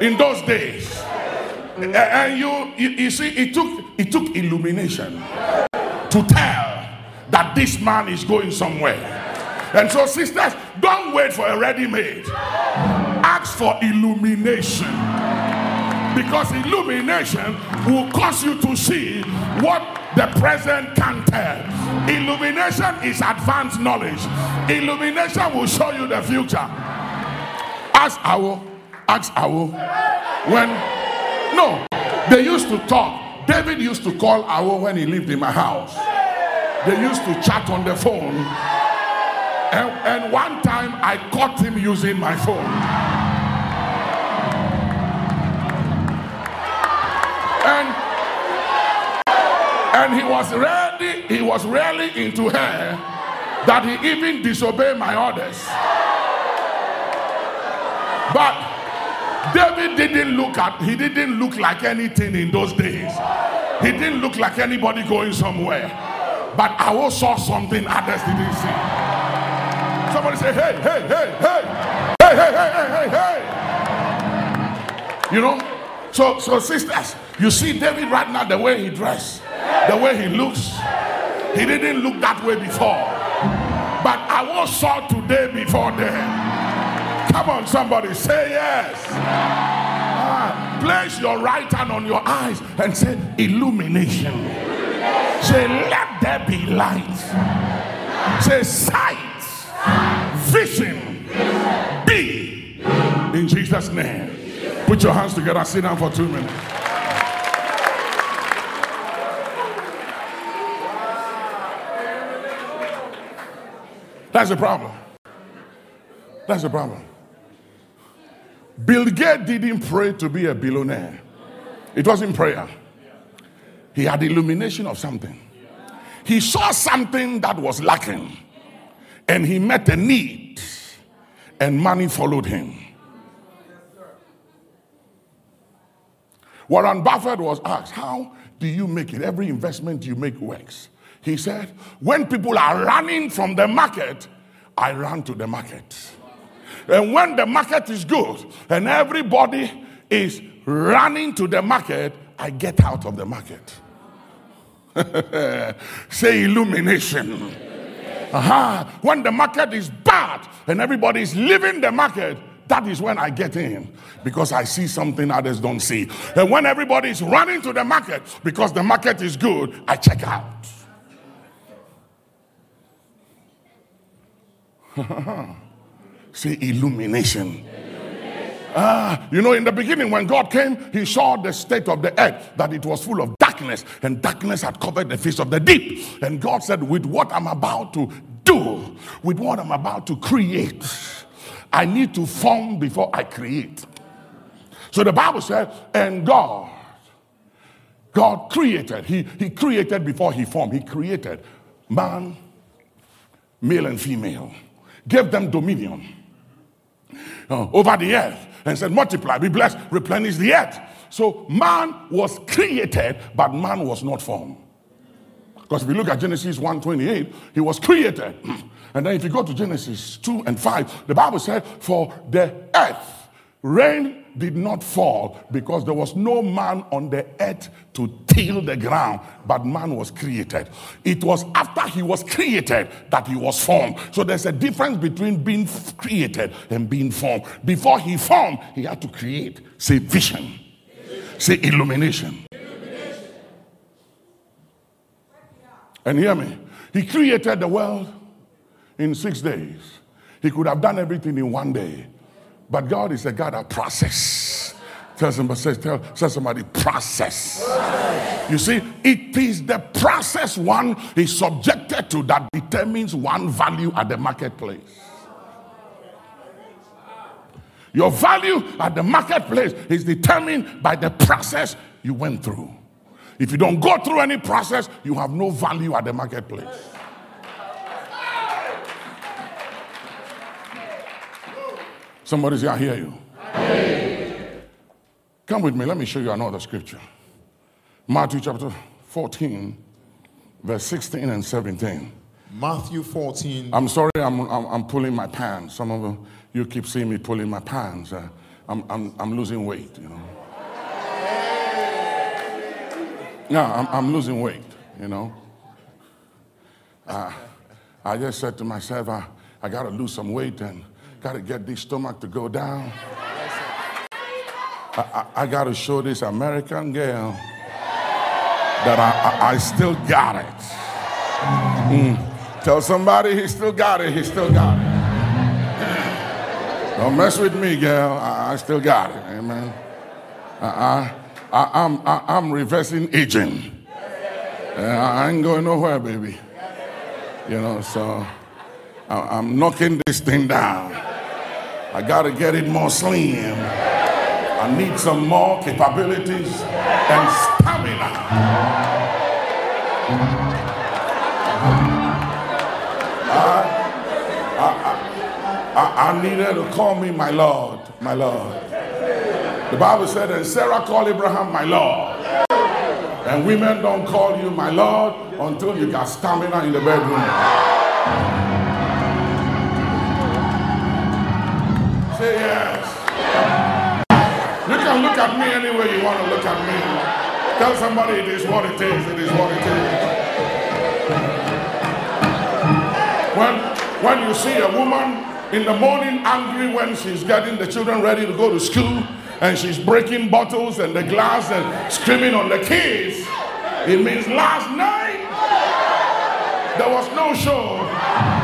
in those days. Mm. And you, you, you see, it took it took illumination to tell that this man is going somewhere. And so, sisters, don't wait for a ready made. Ask for illumination. Because illumination will cause you to see what the present can't tell. Illumination is advanced knowledge. Illumination will show you the future. Ask Awo. Ask Awo. When, no, they used to talk. David used to call Awo when he lived in my house. They used to chat on the phone. And, and one time I caught him using my phone. And he was ready, he was really into her that he even disobeyed my orders. But David didn't look at, he didn't look like anything in those days. He didn't look like anybody going somewhere. But I also saw something others didn't see. Somebody say, hey, hey, hey, hey, hey, hey, hey, hey, hey, hey. You know? So, so sisters, you see David right now, the way he dressed, the way he looks. He didn't look that way before. But I was saw today before then. Come on, somebody, say yes. Ah, place your right hand on your eyes and say illumination. Say, let there be light. Say, sight, vision, be in Jesus' name. Put your hands together, sit down for two minutes. That's the problem. That's the problem. Bill Gates didn't pray to be a billionaire. It wasn't prayer. He had illumination of something. He saw something that was lacking and he met a need and money followed him. Warren Buffett was asked, How do you make it? Every investment you make works. He said, When people are running from the market, I run to the market. And when the market is good and everybody is running to the market, I get out of the market. [LAUGHS] Say illumination. Aha. When the market is bad and everybody is leaving the market, that is when I get in because I see something others don't see. And when everybody is running to the market because the market is good, I check out. [LAUGHS] Say illumination. Ah, you know, in the beginning, when God came, He saw the state of the earth, that it was full of darkness, and darkness had covered the face of the deep. And God said, With what I'm about to do, with what I'm about to create, I need to form before I create. So the Bible said, And God, God created, He, he created before He formed, He created man, male, and female, gave them dominion. Uh, over the earth and said, Multiply, be blessed, replenish the earth. So man was created, but man was not formed. Because if you look at Genesis 1:28, he was created. [CLEARS THROAT] And then if you go to Genesis 2 and 5, the Bible said, For the earth reigned did not fall because there was no man on the earth to till the ground, but man was created. It was after he was created that he was formed. So there's a difference between being created and being formed. Before he formed, he had to create, say, vision, say, illumination. And hear me, he created the world in six days. He could have done everything in one day. But God is a God of process. Tell somebody, say, tell, tell somebody process. You see, it is the process one is subjected to that determines one value at the marketplace. Your value at the marketplace is determined by the process you went through. If you don't go through any process, you have no value at the marketplace. Somebody say, I hear you. Come with me. Let me show you another scripture. Matthew chapter 14, verse 16 and 17. Matthew 14. I'm sorry, I'm, I'm, I'm pulling my pants. Some of you, you keep seeing me pulling my pants. Uh, I'm, I'm, I'm losing weight, you know. Yeah, I'm, I'm losing weight, you know. Uh, I just said to myself, I, I got to lose some weight and got to get this stomach to go down. I, I, I got to show this American girl that I, I, I still got it. Mm. Tell somebody he still got it, he still got it. Don't mess with me, girl. I, I still got it. Amen. I, I, I'm, I, I'm reversing aging. I ain't going nowhere, baby. You know, so I'm knocking this thing down. I got to get it more slim. I need some more capabilities and stamina. I, I, I need her to call me my Lord, my Lord. The Bible said, and Sarah called Abraham my Lord. And women don't call you my Lord until you got stamina in the bedroom. Say yes. You can look at me any way you want to look at me. Tell somebody it is what it is. It is what it is. When, when you see a woman in the morning angry when she's getting the children ready to go to school and she's breaking bottles and the glass and screaming on the kids, it means last night there was no show.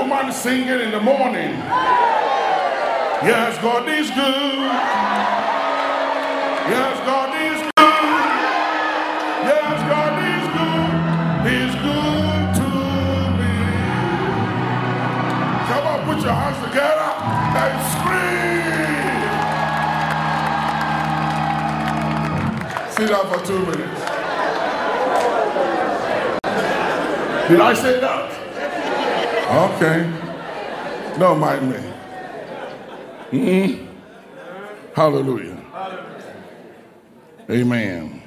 Woman singing in the morning, yes, God is good. Yes, God is good. Yes, God is good. He's good to me. Come on, put your hands together and scream. Sit down for two minutes. Did I say that? Okay. Don't mind me. Mhm. Hallelujah. Amen.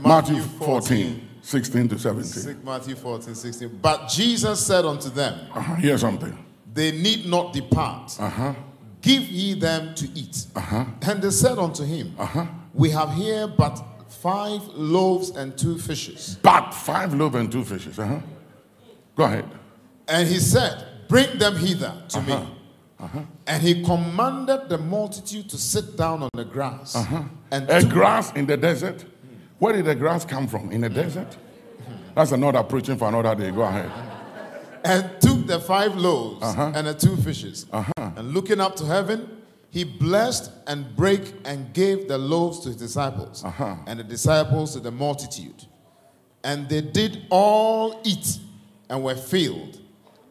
Matthew 14, 16 to 17. Matthew 14, 16. But Jesus said unto them, Uh-huh. Here's something. They need not depart. Uh-huh. Give ye them to eat. Uh-huh. And they said unto him, Uh-huh. We have here but five loaves and two fishes. But five loaves and two fishes. Uh-huh. Go ahead. And he said, Bring them hither to Uh-huh. me. And he commanded the multitude to sit down on the grass. And A grass in the desert. Where did the grass come from? In the desert? That's another preaching for another day. Go ahead. and took the five loaves Uh-huh. and the two fishes. And looking up to heaven, he blessed and brake and gave the loaves to his disciples, Uh-huh. and the disciples to the multitude. And they did all eat and were filled.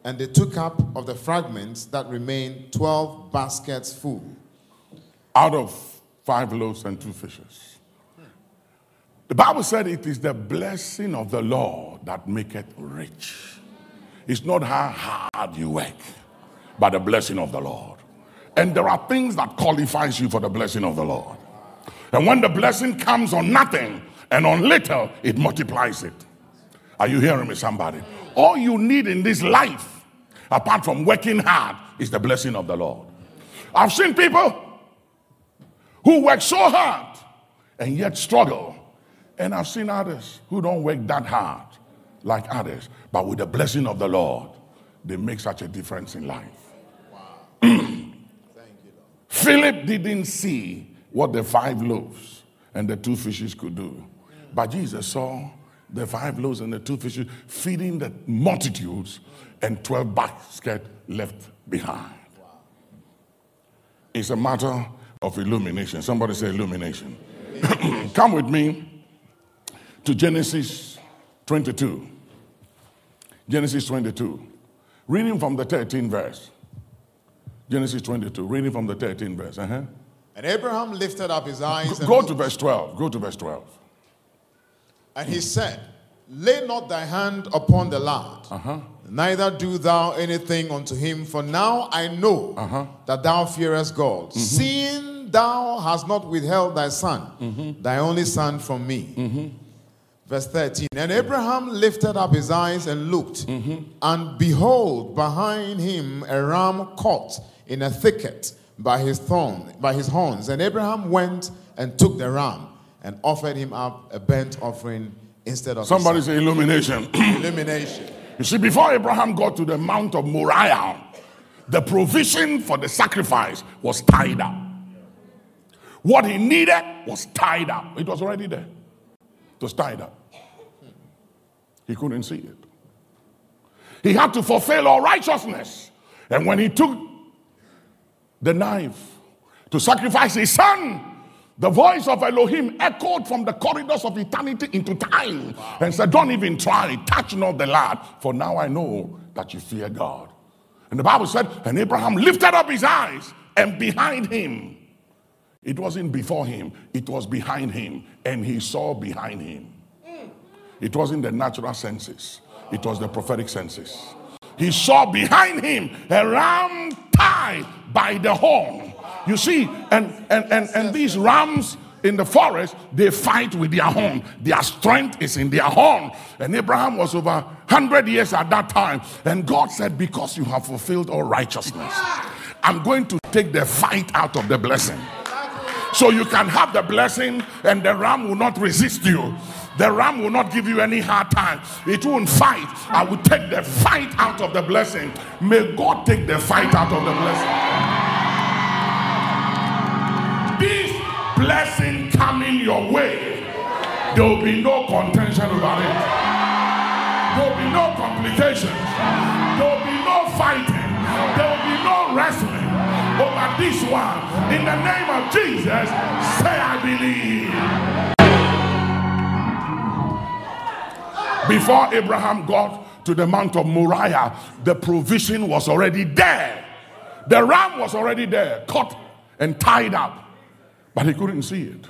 And they took up of the fragments that remained 12 baskets full. Out of five loaves and two fishes. The Bible said it is the blessing of the Lord that maketh rich. It's not how hard you work, but the blessing of the Lord. And there are things that qualifies you for the blessing of the Lord. And when the blessing comes on nothing and on little, it multiplies it. Are you hearing me, somebody? All you need in this life apart from working hard, is the blessing of the Lord. I've seen people who work so hard and yet struggle. And I've seen others who don't work that hard like others, but with the blessing of the Lord, they make such a difference in life. Wow. [CLEARS THROAT] Philip didn't see what the five loaves and the two fishes could do, but Jesus saw the five loaves and the two fishes feeding the multitudes and 12 baskets left behind. It's a matter of illumination. Somebody say illumination. [CLEARS THROAT] Come with me to Genesis 22. Genesis 22. Reading from the 13th verse. Genesis 22. Reading from the 13th verse. Uh-huh. And Abraham lifted up his eyes. Go, go to verse 12. Go to verse 12. And he said, Lay not thy hand upon the lad, uh-huh. neither do thou anything unto him, for now I know uh-huh. that thou fearest God, mm-hmm. seeing thou hast not withheld thy son, mm-hmm. thy only son, from me. Mm-hmm. Verse 13 And Abraham lifted up his eyes and looked, mm-hmm. and behold, behind him a ram caught in a thicket by his thorn, by his horns. And Abraham went and took the ram and offered him up a burnt offering instead of somebody say illumination. [CLEARS THROAT] [CLEARS THROAT] illumination. You see, before Abraham got to the Mount of Moriah, the provision for the sacrifice was tied up. What he needed was tied up. It was already there. It was tied up. He couldn't see it. He had to fulfill all righteousness. And when he took the knife to sacrifice his son, the voice of Elohim echoed from the corridors of eternity into time and said, Don't even try, touch not the lad, for now I know that you fear God. And the Bible said, And Abraham lifted up his eyes, and behind him, it wasn't before him, it was behind him, and he saw behind him. It wasn't the natural senses, it was the prophetic senses. He saw behind him a ram tied by the horn you see, and, and, and, and these rams in the forest, they fight with their horn. Their strength is in their horn. And Abraham was over 100 years at that time. And God said, Because you have fulfilled all righteousness, I'm going to take the fight out of the blessing. So you can have the blessing, and the ram will not resist you. The ram will not give you any hard time. It won't fight. I will take the fight out of the blessing. May God take the fight out of the blessing blessing coming your way, there will be no contention about it. There will be no complications. There will be no fighting. There will be no wrestling over this one. In the name of Jesus, say, I believe. Before Abraham got to the Mount of Moriah, the provision was already there. The ram was already there, caught and tied up. But he couldn't see it.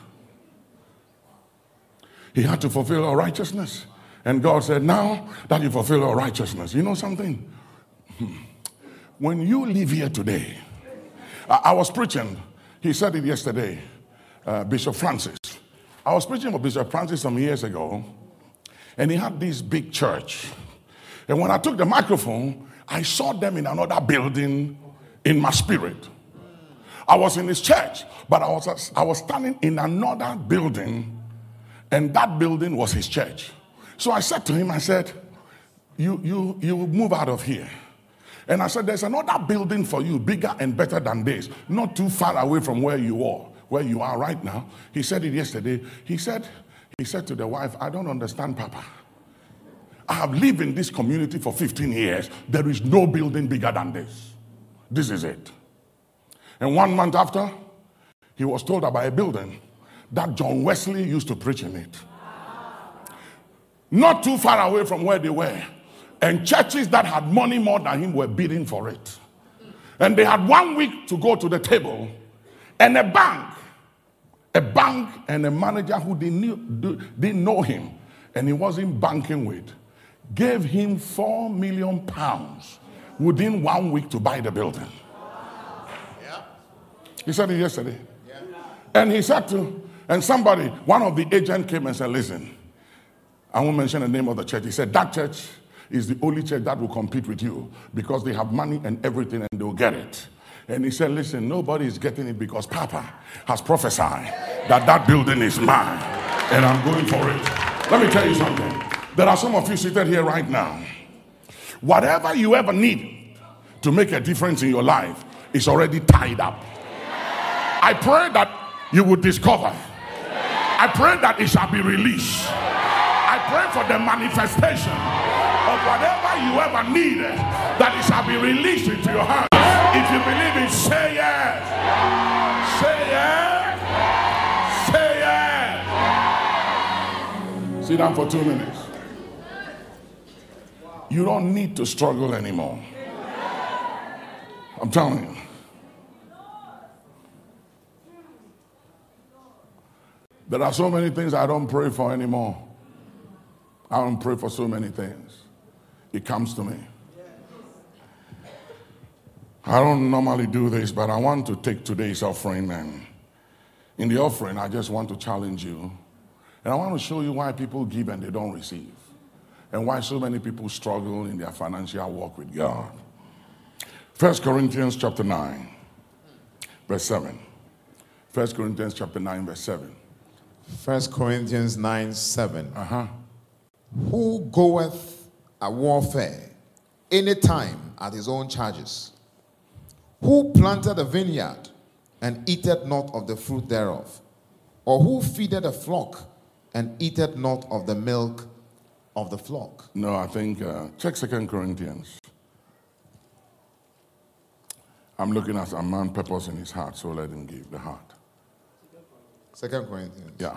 He had to fulfill all righteousness. And God said, Now that you fulfill all righteousness, you know something? Hmm. When you live here today, I, I was preaching, he said it yesterday, uh, Bishop Francis. I was preaching for Bishop Francis some years ago, and he had this big church. And when I took the microphone, I saw them in another building in my spirit. I was in his church, but I was, I was standing in another building, and that building was his church. So I said to him, I said, you, you, you move out of here. And I said, There's another building for you, bigger and better than this, not too far away from where you are, where you are right now. He said it yesterday. He said, he said to the wife, I don't understand, Papa. I have lived in this community for 15 years. There is no building bigger than this. This is it. And one month after, he was told about a building that John Wesley used to preach in it. Not too far away from where they were. And churches that had money more than him were bidding for it. And they had one week to go to the table. And a bank, a bank and a manager who didn't, didn't know him and he wasn't banking with, gave him four million pounds within one week to buy the building. He said it yesterday. Yeah. And he said to, and somebody, one of the agents came and said, Listen, I won't mention the name of the church. He said, That church is the only church that will compete with you because they have money and everything and they'll get it. And he said, Listen, nobody is getting it because Papa has prophesied that that building is mine and I'm going for it. Let me tell you something. There are some of you seated here right now. Whatever you ever need to make a difference in your life is already tied up. I pray that you would discover. I pray that it shall be released. I pray for the manifestation of whatever you ever need that it shall be released into your hands. If you believe it, say yes. Say yes. Say yes. Sit down for two minutes. You don't need to struggle anymore. I'm telling you. There are so many things I don't pray for anymore. I don't pray for so many things. It comes to me. I don't normally do this, but I want to take today's offering and in the offering, I just want to challenge you. And I want to show you why people give and they don't receive. And why so many people struggle in their financial walk with God. First Corinthians chapter 9, verse 7. First Corinthians chapter 9, verse 7. First Corinthians 9, 7. Uh-huh. Who goeth a warfare any time at his own charges? Who planted a vineyard and eateth not of the fruit thereof? Or who feedeth a flock and eateth not of the milk of the flock? No, I think, uh, check Second Corinthians. I'm looking at a man purpose in his heart, so let him give the heart. Second Corinthians. Yeah.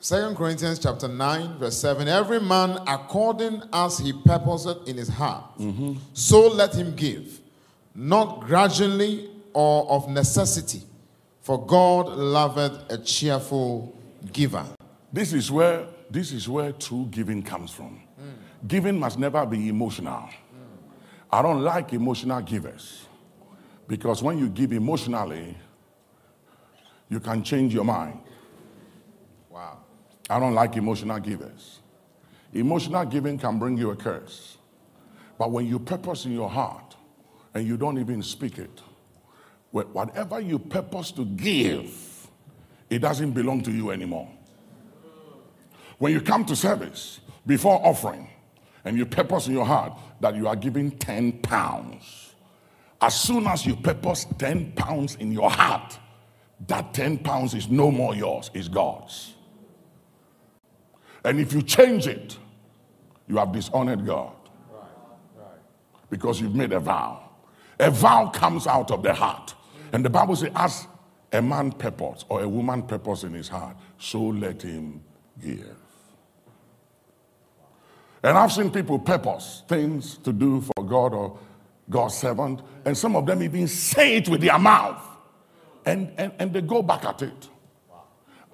Second Corinthians chapter 9, verse 7. Every man according as he purposeth in his heart, so let him give, not grudgingly or of necessity, for God loveth a cheerful giver. This is where this is where true giving comes from. Giving must never be emotional. I don't like emotional givers because when you give emotionally, you can change your mind. Wow. I don't like emotional givers. Emotional giving can bring you a curse. But when you purpose in your heart and you don't even speak it, whatever you purpose to give, it doesn't belong to you anymore. When you come to service before offering and you purpose in your heart that you are giving 10 pounds, as soon as you purpose 10 pounds in your heart, that 10 pounds is no more yours, it's God's. And if you change it, you have dishonored God. Because you've made a vow. A vow comes out of the heart. And the Bible says, as a man purpose or a woman purpose in his heart, so let him give. And I've seen people purpose things to do for God or God's servant, and some of them even say it with their mouth, and, and, and they go back at it.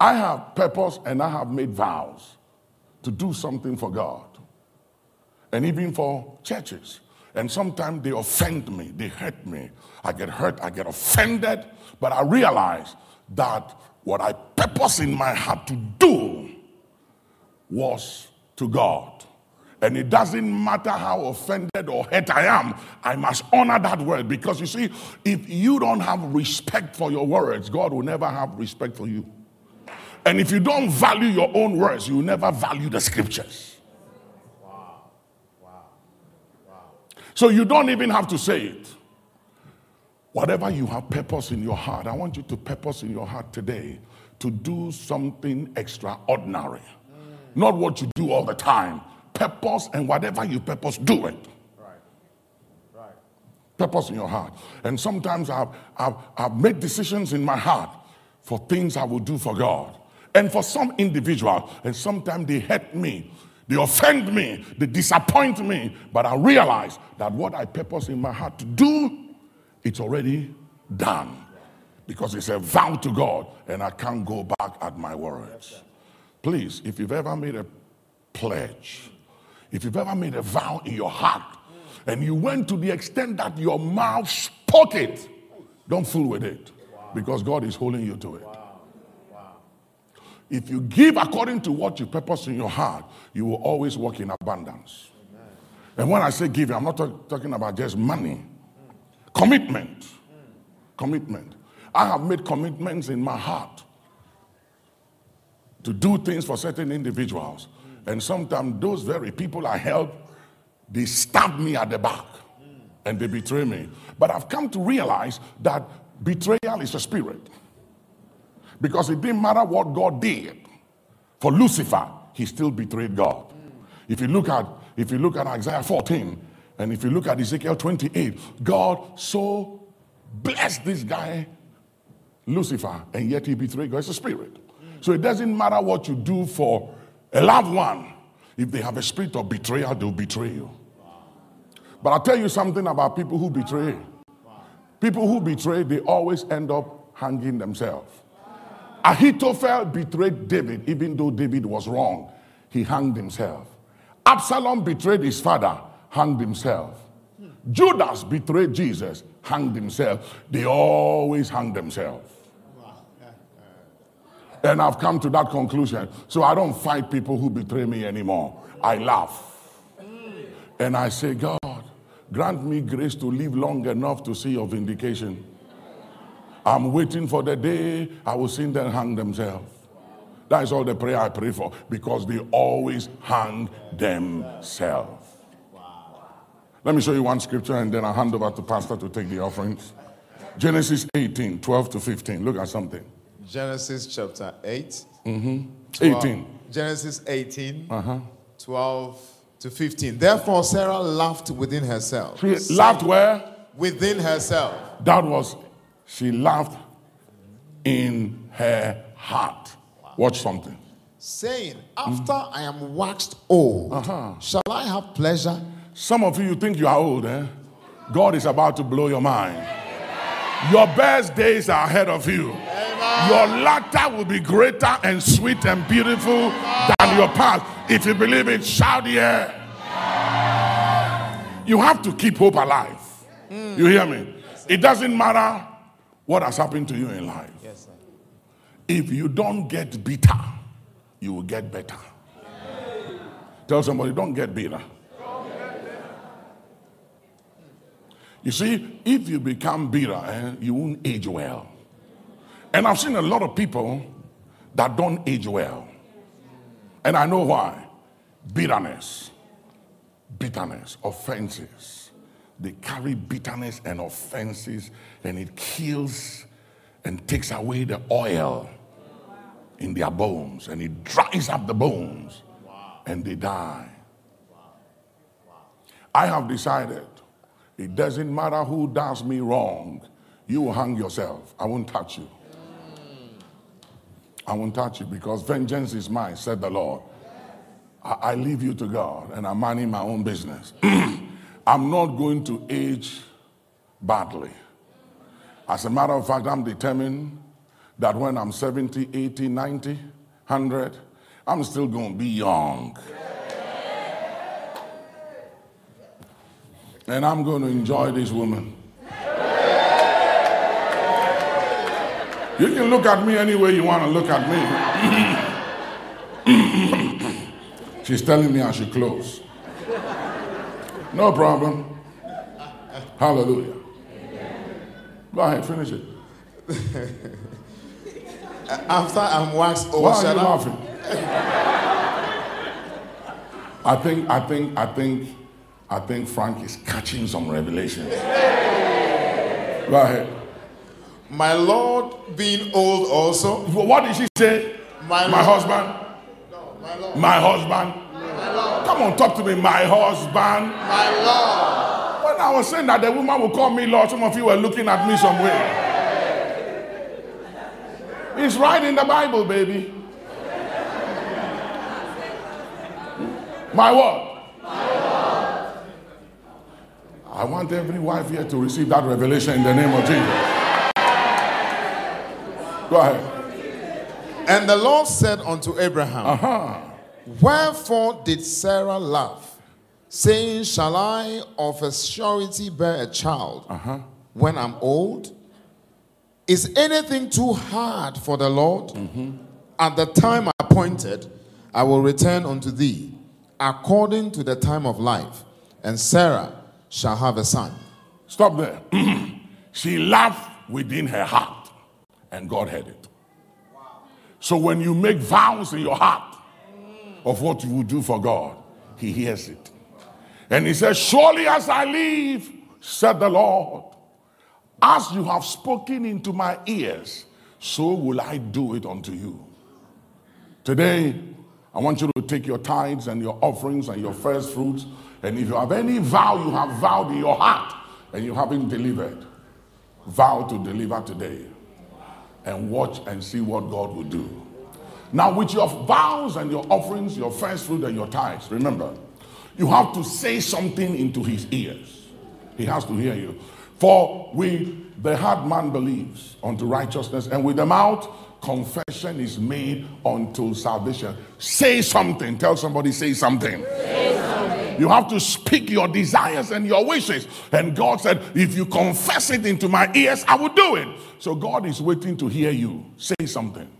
I have purpose and I have made vows to do something for God and even for churches. And sometimes they offend me, they hurt me. I get hurt, I get offended, but I realize that what I purpose in my heart to do was to God. And it doesn't matter how offended or hurt I am, I must honor that word because you see, if you don't have respect for your words, God will never have respect for you. And if you don't value your own words, you will never value the scriptures. Wow. Wow. Wow. So you don't even have to say it. Whatever you have purpose in your heart, I want you to purpose in your heart today to do something extraordinary. Not what you do all the time. Purpose and whatever you purpose, do it. Purpose in your heart. And sometimes I've, I've, I've made decisions in my heart for things I will do for God. And for some individual, and sometimes they hurt me, they offend me, they disappoint me, but I realize that what I purpose in my heart to do, it's already done. Because it's a vow to God, and I can't go back at my words. Please, if you've ever made a pledge, if you've ever made a vow in your heart, and you went to the extent that your mouth spoke it, don't fool with it, because God is holding you to it. if you give according to what you purpose in your heart, you will always walk in abundance. And when I say giving, I'm not talk- talking about just money. Commitment. Commitment. I have made commitments in my heart to do things for certain individuals. And sometimes those very people I help, they stab me at the back and they betray me. But I've come to realize that betrayal is a spirit. Because it didn't matter what God did. For Lucifer, he still betrayed God. If you look at if you look at Isaiah 14 and if you look at Ezekiel 28, God so blessed this guy, Lucifer, and yet he betrayed God. It's a spirit. So it doesn't matter what you do for a loved one. If they have a spirit of betrayal, they'll betray you. But I'll tell you something about people who betray. People who betray, they always end up hanging themselves. Ahithophel betrayed David, even though David was wrong. He hanged himself. Absalom betrayed his father, hanged himself. Judas betrayed Jesus, hanged himself. They always hang themselves. And I've come to that conclusion. So I don't fight people who betray me anymore. I laugh. And I say, God, grant me grace to live long enough to see your vindication. I'm waiting for the day I will see them hang themselves. That is all the prayer I pray for because they always hang themselves. Let me show you one scripture and then I'll hand over to Pastor to take the offerings. Genesis 18, 12 to 15. Look at something. Genesis chapter 8. 18. Genesis 18, Uh-huh. 12 to 15. Therefore, Sarah laughed within herself. She laughed where? Within herself. That was, she laughed in her heart. Watch something. Saying, After I am waxed old, Uh-huh. shall I have pleasure? Some of you, you think you are old, eh? God is about to blow your mind. Your best days are ahead of you. Your latter will be greater and sweet and beautiful than your past. If you believe it, shout yeah. You have to keep hope alive. You hear me? It doesn't matter what has happened to you in life. Yes. If you don't get bitter, you will get better. Tell somebody, don't get bitter. You see, if you become bitter, eh, you won't age well. And I've seen a lot of people that don't age well. And I know why. Bitterness, bitterness, offenses. They carry bitterness and offenses, and it kills and takes away the oil in their bones, and it dries up the bones, and they die. I have decided it doesn't matter who does me wrong, you will hang yourself. I won't touch you. I won't touch you because vengeance is mine, said the Lord. I, I leave you to God and I'm minding my own business. [CLEARS THROAT] I'm not going to age badly. As a matter of fact, I'm determined that when I'm 70, 80, 90, 100, I'm still going to be young. And I'm going to enjoy this woman. You can look at me any way you want to look at me. [COUGHS] She's telling me I should close. No problem. Hallelujah. Go ahead, finish it. [LAUGHS] After I'm waxed old, Why are you I- laughing? I think, I think, I think, I think Frank is catching some revelations. Go ahead. My Lord being old also. What did she say? My My Lord. husband? My Lord. My husband? Come on, talk to me. My husband. My Lord. When I was saying that the woman will call me Lord, some of you were looking at me somewhere. It's right in the Bible, baby. My what? My Lord. I want every wife here to receive that revelation in the name of Jesus. Go ahead. And the Lord said unto Abraham, Uh-huh. Wherefore did Sarah laugh, saying, Shall I of a surety bear a child Uh-huh. when I'm old? Is anything too hard for the Lord? At the time appointed, I will return unto thee, according to the time of life, and Sarah shall have a son. Stop there. [CLEARS THROAT] she laughed within her heart, and God heard it. So when you make vows in your heart of what you will do for God, He hears it. And He says, Surely as I live, said the Lord, as you have spoken into my ears, so will I do it unto you. Today, I want you to take your tithes and your offerings and your first fruits. And if you have any vow you have vowed in your heart and you haven't delivered, vow to deliver today. And watch and see what God will do. Now, with your vows and your offerings, your first fruit and your tithes, remember, you have to say something into his ears. He has to hear you. For with the heart man believes unto righteousness, and with the mouth confession is made unto salvation. Say something. Tell somebody, say something. Say something. You have to speak your desires and your wishes. And God said, if you confess it into my ears, I will do it. So God is waiting to hear you. Say something.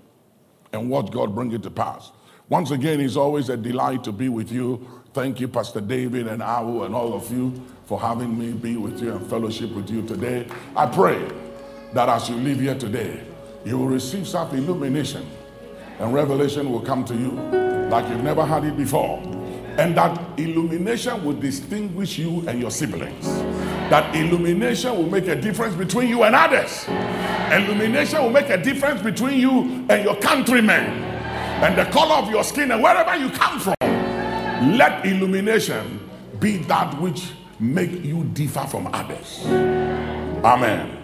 And watch God bring it to pass. Once again, it's always a delight to be with you. Thank you, Pastor David and Awu and all of you for having me be with you and fellowship with you today. I pray that as you leave here today, you will receive some illumination and revelation will come to you like you've never had it before. And that illumination will distinguish you and your siblings. That illumination will make a difference between you and others. Illumination will make a difference between you and your countrymen and the color of your skin and wherever you come from. Let illumination be that which make you differ from others. Amen.